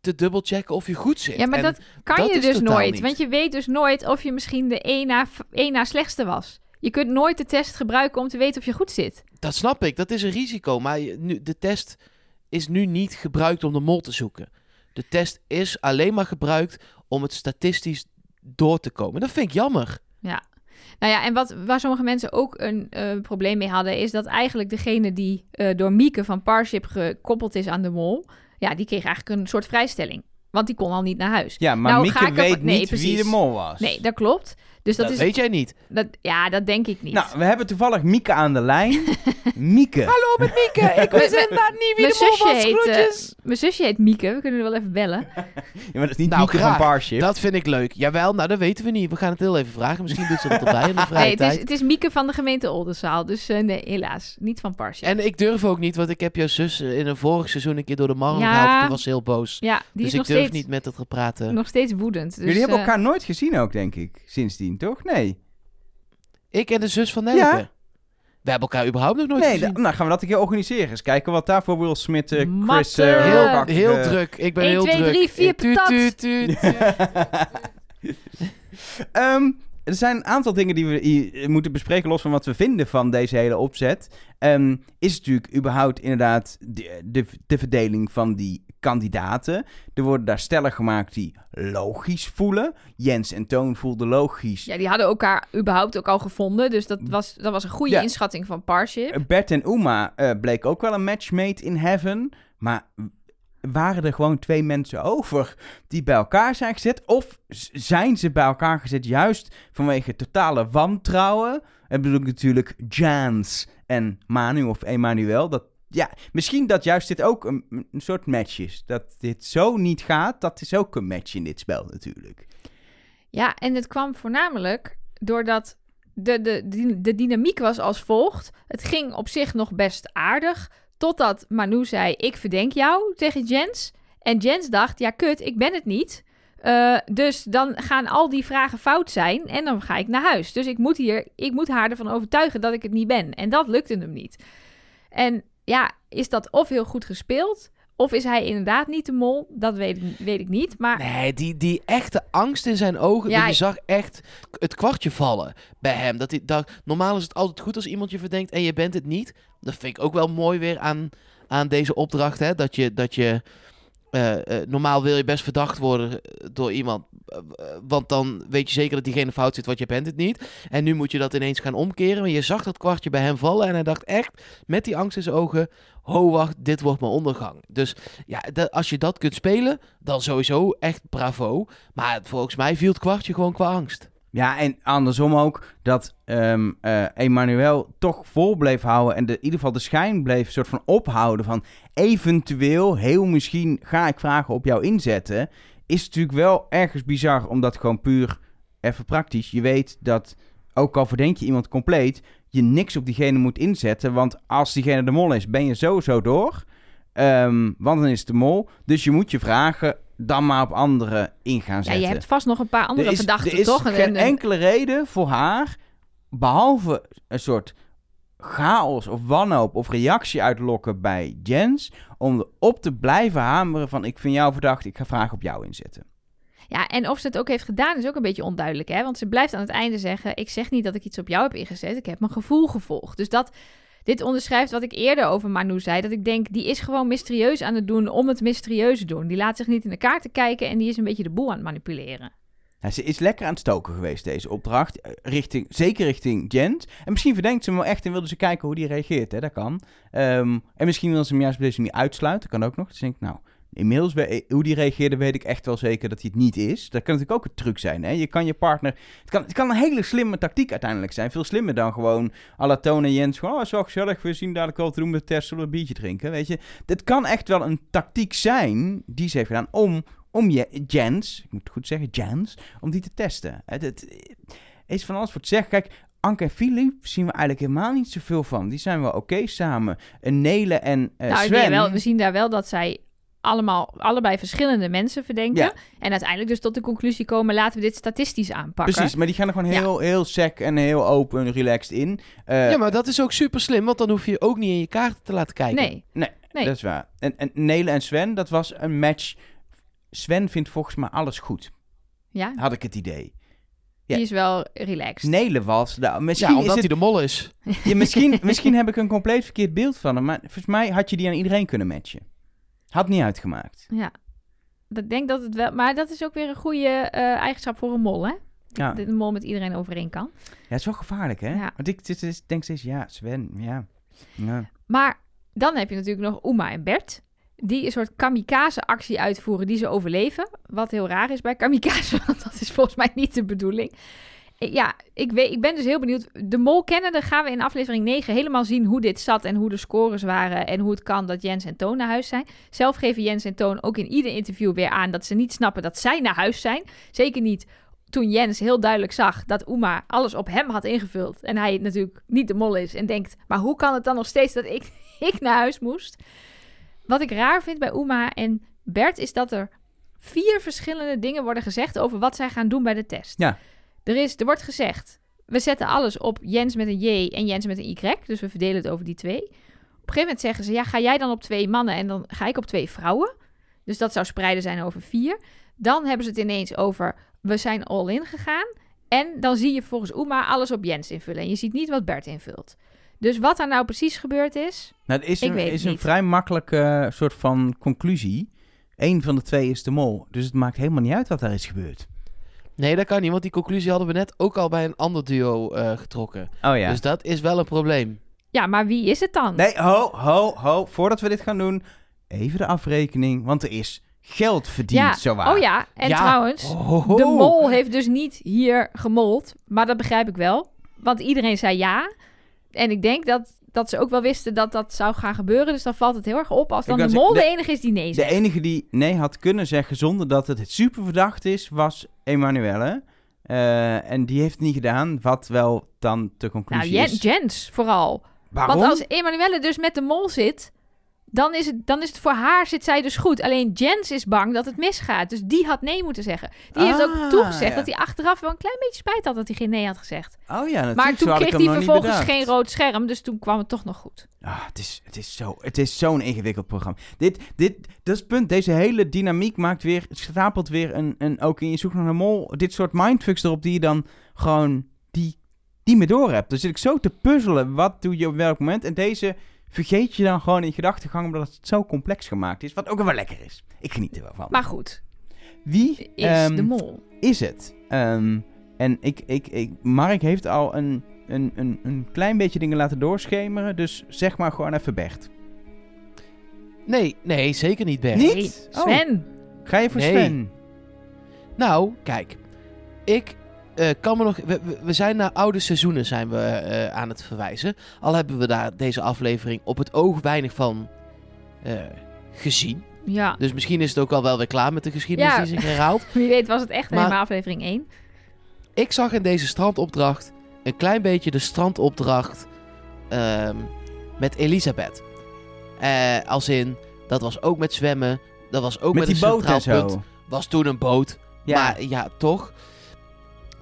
te dubbelchecken of je goed zit. Ja, maar En dat kan dat je dus nooit. niet. Want je weet dus nooit of je misschien de één na, één na slechtste was. Je kunt nooit de test gebruiken om te weten of je goed zit. Dat snap ik, dat is een risico. Maar nu, de test is nu niet gebruikt om de mol te zoeken. De test is alleen maar gebruikt om het statistisch door te komen. Dat vind ik jammer. Nou ja, en wat, waar sommige mensen ook een eh, probleem mee hadden, is dat eigenlijk degene die eh, door Mieke van Parship gekoppeld is aan de mol, ja, die kreeg eigenlijk een soort vrijstelling. Want die kon al niet naar huis. Ja, maar Nou, Mieke ga ik ervan- weet nee, niet wie precies. de mol was. Nee, dat klopt. Dus dat, Dat, is. weet jij niet. Dat, ja, dat denk ik niet. Nou, we hebben toevallig Mieke aan de lijn. <laughs> Mieke. Hallo met Mieke, <laughs> ik wist inderdaad niet mijn, zusje heet, eh, mijn zusje heet Mieke. We kunnen er wel even bellen. <laughs> Ja, maar dat is niet Nou, Mieke graag. van Parship. Dat vind ik leuk. Jawel, nou dat weten we niet. We gaan het heel even vragen. Misschien doet ze dat erbij in de vrije Nee, het is, het is Mieke van de gemeente Oldenzaal. Dus eh, nee, helaas. Niet van Parship. En ik durf ook niet, want ik heb jouw zus eh, in een vorig seizoen een keer door de markt Ja. gehaald. Toen was ze heel boos. ja, die dus is ik nog durf steeds, niet met het te praten. nog steeds woedend. Dus, Jullie hebben eh, elkaar nooit gezien ook, denk ik, sindsdien, toch? Nee. Ik en de zus van Nelke. Ja. We hebben elkaar überhaupt nog nooit nee, gezien. nou gaan we dat een keer organiseren. Eens kijken wat daar voor Will Smith, eh, Chris... Eh, Heel, eh, druk. Ik ben 1, heel 2, druk. 3, 4, Eh, tuut, patat. tuut, tuut, tuut. <laughs> Ehm, er zijn een aantal dingen die we hier moeten bespreken, los van wat we vinden van deze hele opzet. Ehm, is natuurlijk überhaupt inderdaad de, de, de verdeling van die kandidaten. Er worden daar stellen gemaakt die logisch voelen. Jens en Toon voelden logisch. Ja, die hadden elkaar überhaupt ook al gevonden. Dus dat was, dat was een goede Ja. inschatting van Parship. Bert en Uma eh, bleek ook wel een match made in heaven. Maar waren er gewoon twee mensen over die bij elkaar zijn gezet? Of zijn ze bij elkaar gezet juist vanwege totale wantrouwen? En bedoel ik natuurlijk Jans en Manu of Emmanuel. Dat, ja, misschien dat juist dit ook een, een soort match is. Dat dit zo niet gaat, dat is ook een match in dit spel natuurlijk. Ja, en het kwam voornamelijk doordat de, de, de, dynamiek was als volgt. Het ging op zich nog best aardig. Totdat Manu zei: Ik verdenk jou tegen Jens. En Jens dacht: Ja, kut, ik ben het niet. Eh, dus dan gaan al die vragen fout zijn en dan ga ik naar huis. Dus ik moet, hier, ik moet haar ervan overtuigen dat ik het niet ben. En dat lukte hem niet. En ja, is dat of heel goed gespeeld, of is hij inderdaad niet de mol? Dat weet ik, weet ik niet. Maar Nee, die, die echte angst in zijn ogen. Ja, je zag echt het kwartje vallen bij hem. Dat hij, dat, normaal is het altijd goed als iemand je verdenkt en je bent het niet. Dat vind ik ook wel mooi weer aan, aan deze opdracht. Hè? Dat je, dat je eh, eh, normaal wil je best verdacht worden eh, door iemand. want dan weet je zeker dat diegene fout zit, want je bent het niet. En nu moet je dat ineens gaan omkeren. Maar je zag dat kwartje bij hem vallen. En hij dacht echt, met die angst in zijn ogen... Ho, wacht, dit wordt mijn ondergang. Dus ja, als je dat kunt spelen, dan sowieso echt bravo. Maar volgens mij viel het kwartje gewoon qua angst. Ja, en andersom ook dat ehm eh, Emmanuel toch vol bleef houden en in ieder geval de schijn bleef soort van ophouden van eventueel, heel misschien ga ik vragen op jou inzetten, is natuurlijk wel ergens bizar, omdat gewoon puur even praktisch, je weet dat ook al verdenk je iemand compleet, je niks op diegene moet inzetten, want als diegene de mol is, ben je sowieso door, Ehm, want dan is het de mol, dus je moet je vragen dan maar op anderen in gaan Ja, zetten. je hebt vast nog een paar andere Er is, verdachten, er is toch? geen En- en- enkele reden voor haar, behalve een soort chaos of wanhoop of reactie uitlokken bij Jens, om erop te blijven hameren van ik vind jou verdacht, ik ga vragen op jou inzetten. Ja, en of ze het ook heeft gedaan is ook een beetje onduidelijk, hè? Want ze blijft aan het einde zeggen: Ik zeg niet dat ik iets op jou heb ingezet, ik heb mijn gevoel gevolgd. Dus dat, dit onderschrijft wat ik eerder over Manu zei: dat ik denk, die is gewoon mysterieus aan het doen om het mysterieus te doen. Die laat zich niet in de kaarten kijken en die is een beetje de boel aan het manipuleren. Ja, ze is lekker aan het stoken geweest, deze opdracht. eh, Richting, zeker richting Jens. En misschien verdenkt ze hem wel echt en wilde ze kijken hoe die reageert. Hè? Dat kan. Ehm, en misschien wil ze hem juist op deze manier uitsluiten. Dat kan ook nog. Dus ik denk, nou, inmiddels we- hoe die reageerde, weet ik echt wel zeker dat hij het niet is. Dat kan natuurlijk ook een truc zijn. Hè? Je kan je partner... Het kan, het kan een hele slimme tactiek uiteindelijk zijn. Veel slimmer dan gewoon à la Toon en Jens. Gewoon, oh, wel gezellig. We zien dadelijk wel te doen met we een biertje drinken? Weet je, dit kan echt wel een tactiek zijn die ze heeft gedaan om, om je, Jens, ik moet het goed zeggen, Jens, om die te testen. Het, het is van alles voor te zeggen. Kijk, Anke en Filip zien we eigenlijk helemaal niet zoveel van. Die zijn wel oké samen. En Nele en eh nou, Sven... nee, wel, we zien daar wel dat zij allemaal, allebei verschillende mensen verdenken. Ja. En uiteindelijk dus tot de conclusie komen: laten we dit statistisch aanpakken. Precies, maar die gaan er gewoon Ja. heel, heel sec en heel open en relaxed in. Eh, ja, maar dat is ook super slim, want dan hoef je ook niet in je kaarten te laten kijken. Nee, nee. Dat is waar. En, en Nele en Sven, dat was een match. Sven vindt volgens mij alles goed. Ja, Had ik het idee. Ja. die is wel relaxed. Nele was... Nou, misschien Ja, is omdat het hij de mol is. Ja, misschien, <laughs> misschien heb ik een compleet verkeerd beeld van hem. Maar volgens mij had je die aan iedereen kunnen matchen. Had niet uitgemaakt. Ja. Ik denk dat het wel... Maar dat is ook weer een goede eh, eigenschap voor een mol, hè? Ja. Dat een mol met iedereen overeen kan. Ja, het is wel gevaarlijk, hè? Ja. Want ik dit is- denk steeds, ja, Sven, ja. ja. Maar dan heb je natuurlijk nog Uma en Bert. Die een soort kamikaze-actie uitvoeren die ze overleven. Wat heel raar is bij kamikaze, <laughs> want dat is volgens mij niet de bedoeling. Ja, ik, weet, ik ben dus heel benieuwd. De mol kennen, dan gaan we in aflevering 9 helemaal zien hoe dit zat en hoe de scores waren en hoe het kan dat Jens en Toon naar huis zijn. Zelf geven Jens en Toon ook in ieder interview weer aan dat ze niet snappen dat zij naar huis zijn. Zeker niet toen Jens heel duidelijk zag dat Uma alles op hem had ingevuld. En hij natuurlijk niet de mol is en denkt, maar hoe kan het dan nog steeds dat ik, <laughs> ik naar huis moest? Wat ik raar vind bij Uma en Bert is dat er vier verschillende dingen worden gezegd over wat zij gaan doen bij de test. Ja. Er, is, er wordt gezegd, we zetten alles op Jens met een J en Jens met een Y. Dus we verdelen het over die twee. Op een gegeven moment zeggen ze, ja, ga jij dan op twee mannen en dan ga ik op twee vrouwen. Dus dat zou spreiden zijn over vier. Dan hebben ze het ineens over, we zijn all in gegaan. En dan zie je volgens Uma alles op Jens invullen. En je ziet niet wat Bert invult. Dus wat er nou precies gebeurd is, Nou, het is Ik een, weet het is een niet. vrij makkelijke eh, soort van conclusie. Eén van de twee is de mol. Dus het maakt helemaal niet uit wat daar is gebeurd. Nee, dat kan niet, want die conclusie hadden we net ook al bij een ander duo eh, getrokken. Oh ja. Dus dat is wel een probleem. ja, maar wie is het dan? Nee, ho, ho, ho. Voordat we dit gaan doen, even de afrekening. Want er is geld verdiend, ja. zowaar. Oh ja, en Ja. trouwens, Oh. de mol heeft dus niet hier gemold. Maar dat begrijp ik wel. Want iedereen zei ja. En ik denk dat, dat ze ook wel wisten dat dat zou gaan gebeuren. Dus dan valt het heel erg op als dan de mol de, enige is die nee De zegt. enige die nee had kunnen zeggen zonder dat het super verdacht is, was Emanuelle. Eh, en die heeft het niet gedaan, wat wel dan de Nou, conclusie is. Jens vooral. Waarom? Want als Emanuelle dus met de mol zit, dan is, het, dan is het voor haar zit zij dus goed. Alleen Jens is bang dat het misgaat. Dus die had nee moeten zeggen. Die heeft ook Ah, toegezegd ja. dat hij achteraf wel een klein beetje spijt had dat hij geen nee had gezegd. Oh ja, natuurlijk. Maar toen kreeg hij vervolgens geen rood scherm, dus toen kwam het toch nog goed. Ah, het is, het is zo- het is zo'n ingewikkeld programma. Dit, dit, dat is het punt. Deze hele dynamiek maakt weer, stapelt weer een, een, ook in je zoek naar een mol, dit soort mindfucks erop die je dan gewoon, die, die me door hebt. Dan zit ik zo te puzzelen, wat doe je op welk moment. En deze vergeet je dan gewoon in gedachtegang omdat het zo complex gemaakt is. Wat ook wel lekker is. Ik geniet er wel van. Maar goed, Wie is ehm, de mol. is het? Ehm, en ik, ik, ik, Mark heeft al een, een, een, een klein beetje dingen laten doorschemeren. Dus zeg maar gewoon even Bert. Nee, nee, zeker niet Bert. Niet? Nee, Oh. Sven. Ga je voor Nee. Sven? Nou, kijk. Ik eh, kan me nog... We, we- we zijn naar oude seizoenen zijn we, eh, aan het verwijzen. Al hebben we daar deze aflevering op het oog weinig van eh, gezien. Ja, Dus misschien is het ook al wel weer klaar met de geschiedenis Ja. die zich herhaalt. <laughs> wie weet was het echt Maar- helemaal aflevering 1. Ik zag in deze strandopdracht een klein beetje de strandopdracht ehm, met Elisabeth. Eh, als in, dat was ook met zwemmen. Dat was ook met, Met die een boot en zo. punt. Was toen een boot. Ja. Maar ja, toch.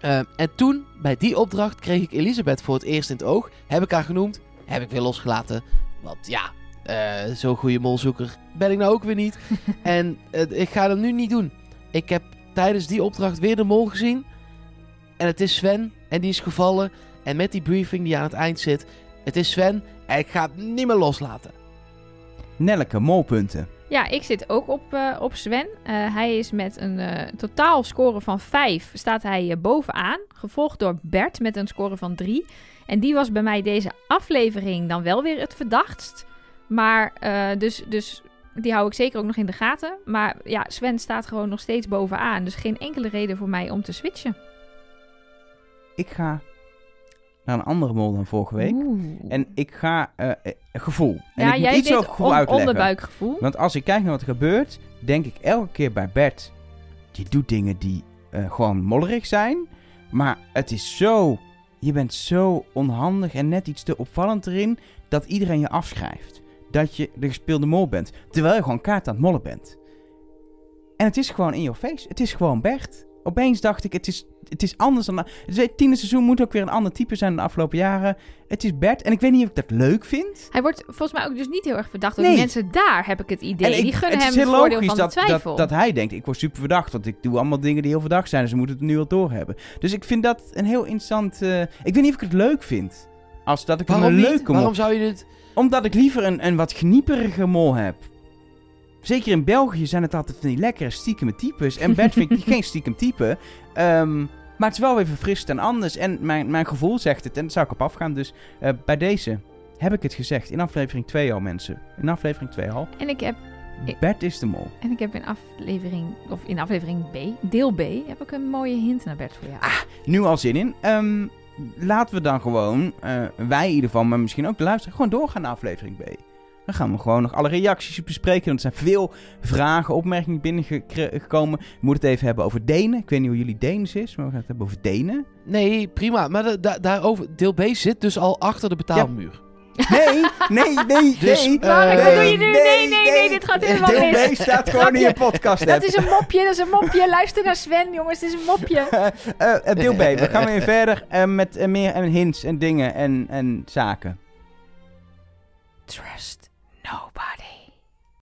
Ehm, en toen, bij die opdracht, kreeg ik Elisabeth voor het eerst in het oog. Heb ik haar genoemd. Heb ik weer losgelaten. Want ja, eh, zo'n goede molzoeker ben ik nou ook weer niet. <laughs> en eh, ik ga dat nu niet doen. Ik heb tijdens die opdracht weer de mol gezien. En het is Sven. En die is gevallen. En met die briefing die aan het eind zit. Het is Sven. En ik ga het niet meer loslaten. Nelleke, molpunten. Ja, ik zit ook op, eh, op Sven. Eh, hij is met een eh, totaal score van 5. Staat hij bovenaan. Gevolgd door Bert met een score van 3. En die was bij mij deze aflevering dan wel weer het verdachtst. Maar dus, dus die hou ik zeker ook nog in de gaten. Maar ja, Sven staat gewoon nog steeds bovenaan. Dus geen enkele reden voor mij om te switchen. Ik ga naar een andere mol dan vorige week. Oeh. En ik ga eh, eh, gevoel. En ja, ik moet jij iets over gevoel on- uitleggen. onderbuikgevoel. Want als ik kijk naar wat er gebeurt, denk ik elke keer bij Bert... Je doet dingen die eh, gewoon mollerig zijn. Maar het is zo... Je bent zo onhandig en net iets te opvallend erin... dat iedereen je afschrijft. Dat je de gespeelde mol bent. Terwijl je gewoon kaart aan het mollen bent. En het is gewoon in your face. Het is gewoon Bert. Opeens dacht ik, het is, het is anders dan... Het tiende seizoen moet ook weer een ander type zijn dan de afgelopen jaren. Het is Bert. En ik weet niet of ik dat leuk vind. Hij wordt volgens mij ook dus niet heel erg verdacht door Nee. die mensen daar, heb ik het idee. En ik- die gunnen het hem is het voordeel logisch van de dat, twijfel. dat, dat hij denkt, ik word super verdacht, want ik doe allemaal dingen die heel verdacht zijn. Dus ze moeten het nu al doorhebben. Dus ik vind dat een heel interessant... eh, ik weet niet of ik het leuk vind. Als dat ik hem Waarom een niet? leuke mol... Waarom zou je dit... Omdat ik liever een, een wat gnieperige mol heb. Zeker in België zijn het altijd van die lekkere stiekeme types. En Bert vind ik <laughs> geen stiekem type. Ehm, maar het is wel weer verfrissend en anders. En mijn, mijn gevoel zegt het. En daar zou ik op afgaan. Dus eh, bij deze heb ik het gezegd. In aflevering 2 al, mensen. In aflevering 2 al. En ik heb Bert is de mol. En ik heb in aflevering, of in aflevering B, deel B, heb ik een mooie hint naar Bert voor jou. Nu al zin in. Ehm, laten we dan gewoon, eh, wij in ieder geval, maar misschien ook de luisteraar, gewoon doorgaan naar aflevering B. Dan gaan we gewoon nog alle reacties bespreken. Want er zijn veel vragen, opmerkingen binnengekomen. We moeten het even hebben over Denen. Ik weet niet hoe jullie Deens is, maar we gaan het hebben over Denen. Nee, prima. Maar da- da- daarover, deel B zit dus al achter de betaalmuur. Nee, nee, nee, <laughs> Dus, nee. eh, Mark, wat doe je nu? nee, Nee, nee, nee, dit gaat helemaal Deel mis. B staat gewoon in je podcast Dat is een mopje, dat is een mopje. Luister naar Sven, jongens, het is een mopje. <laughs> Eh, eh, deel B, we gaan weer verder eh, met eh, meer en hints en dingen en, en zaken. Trust nobody.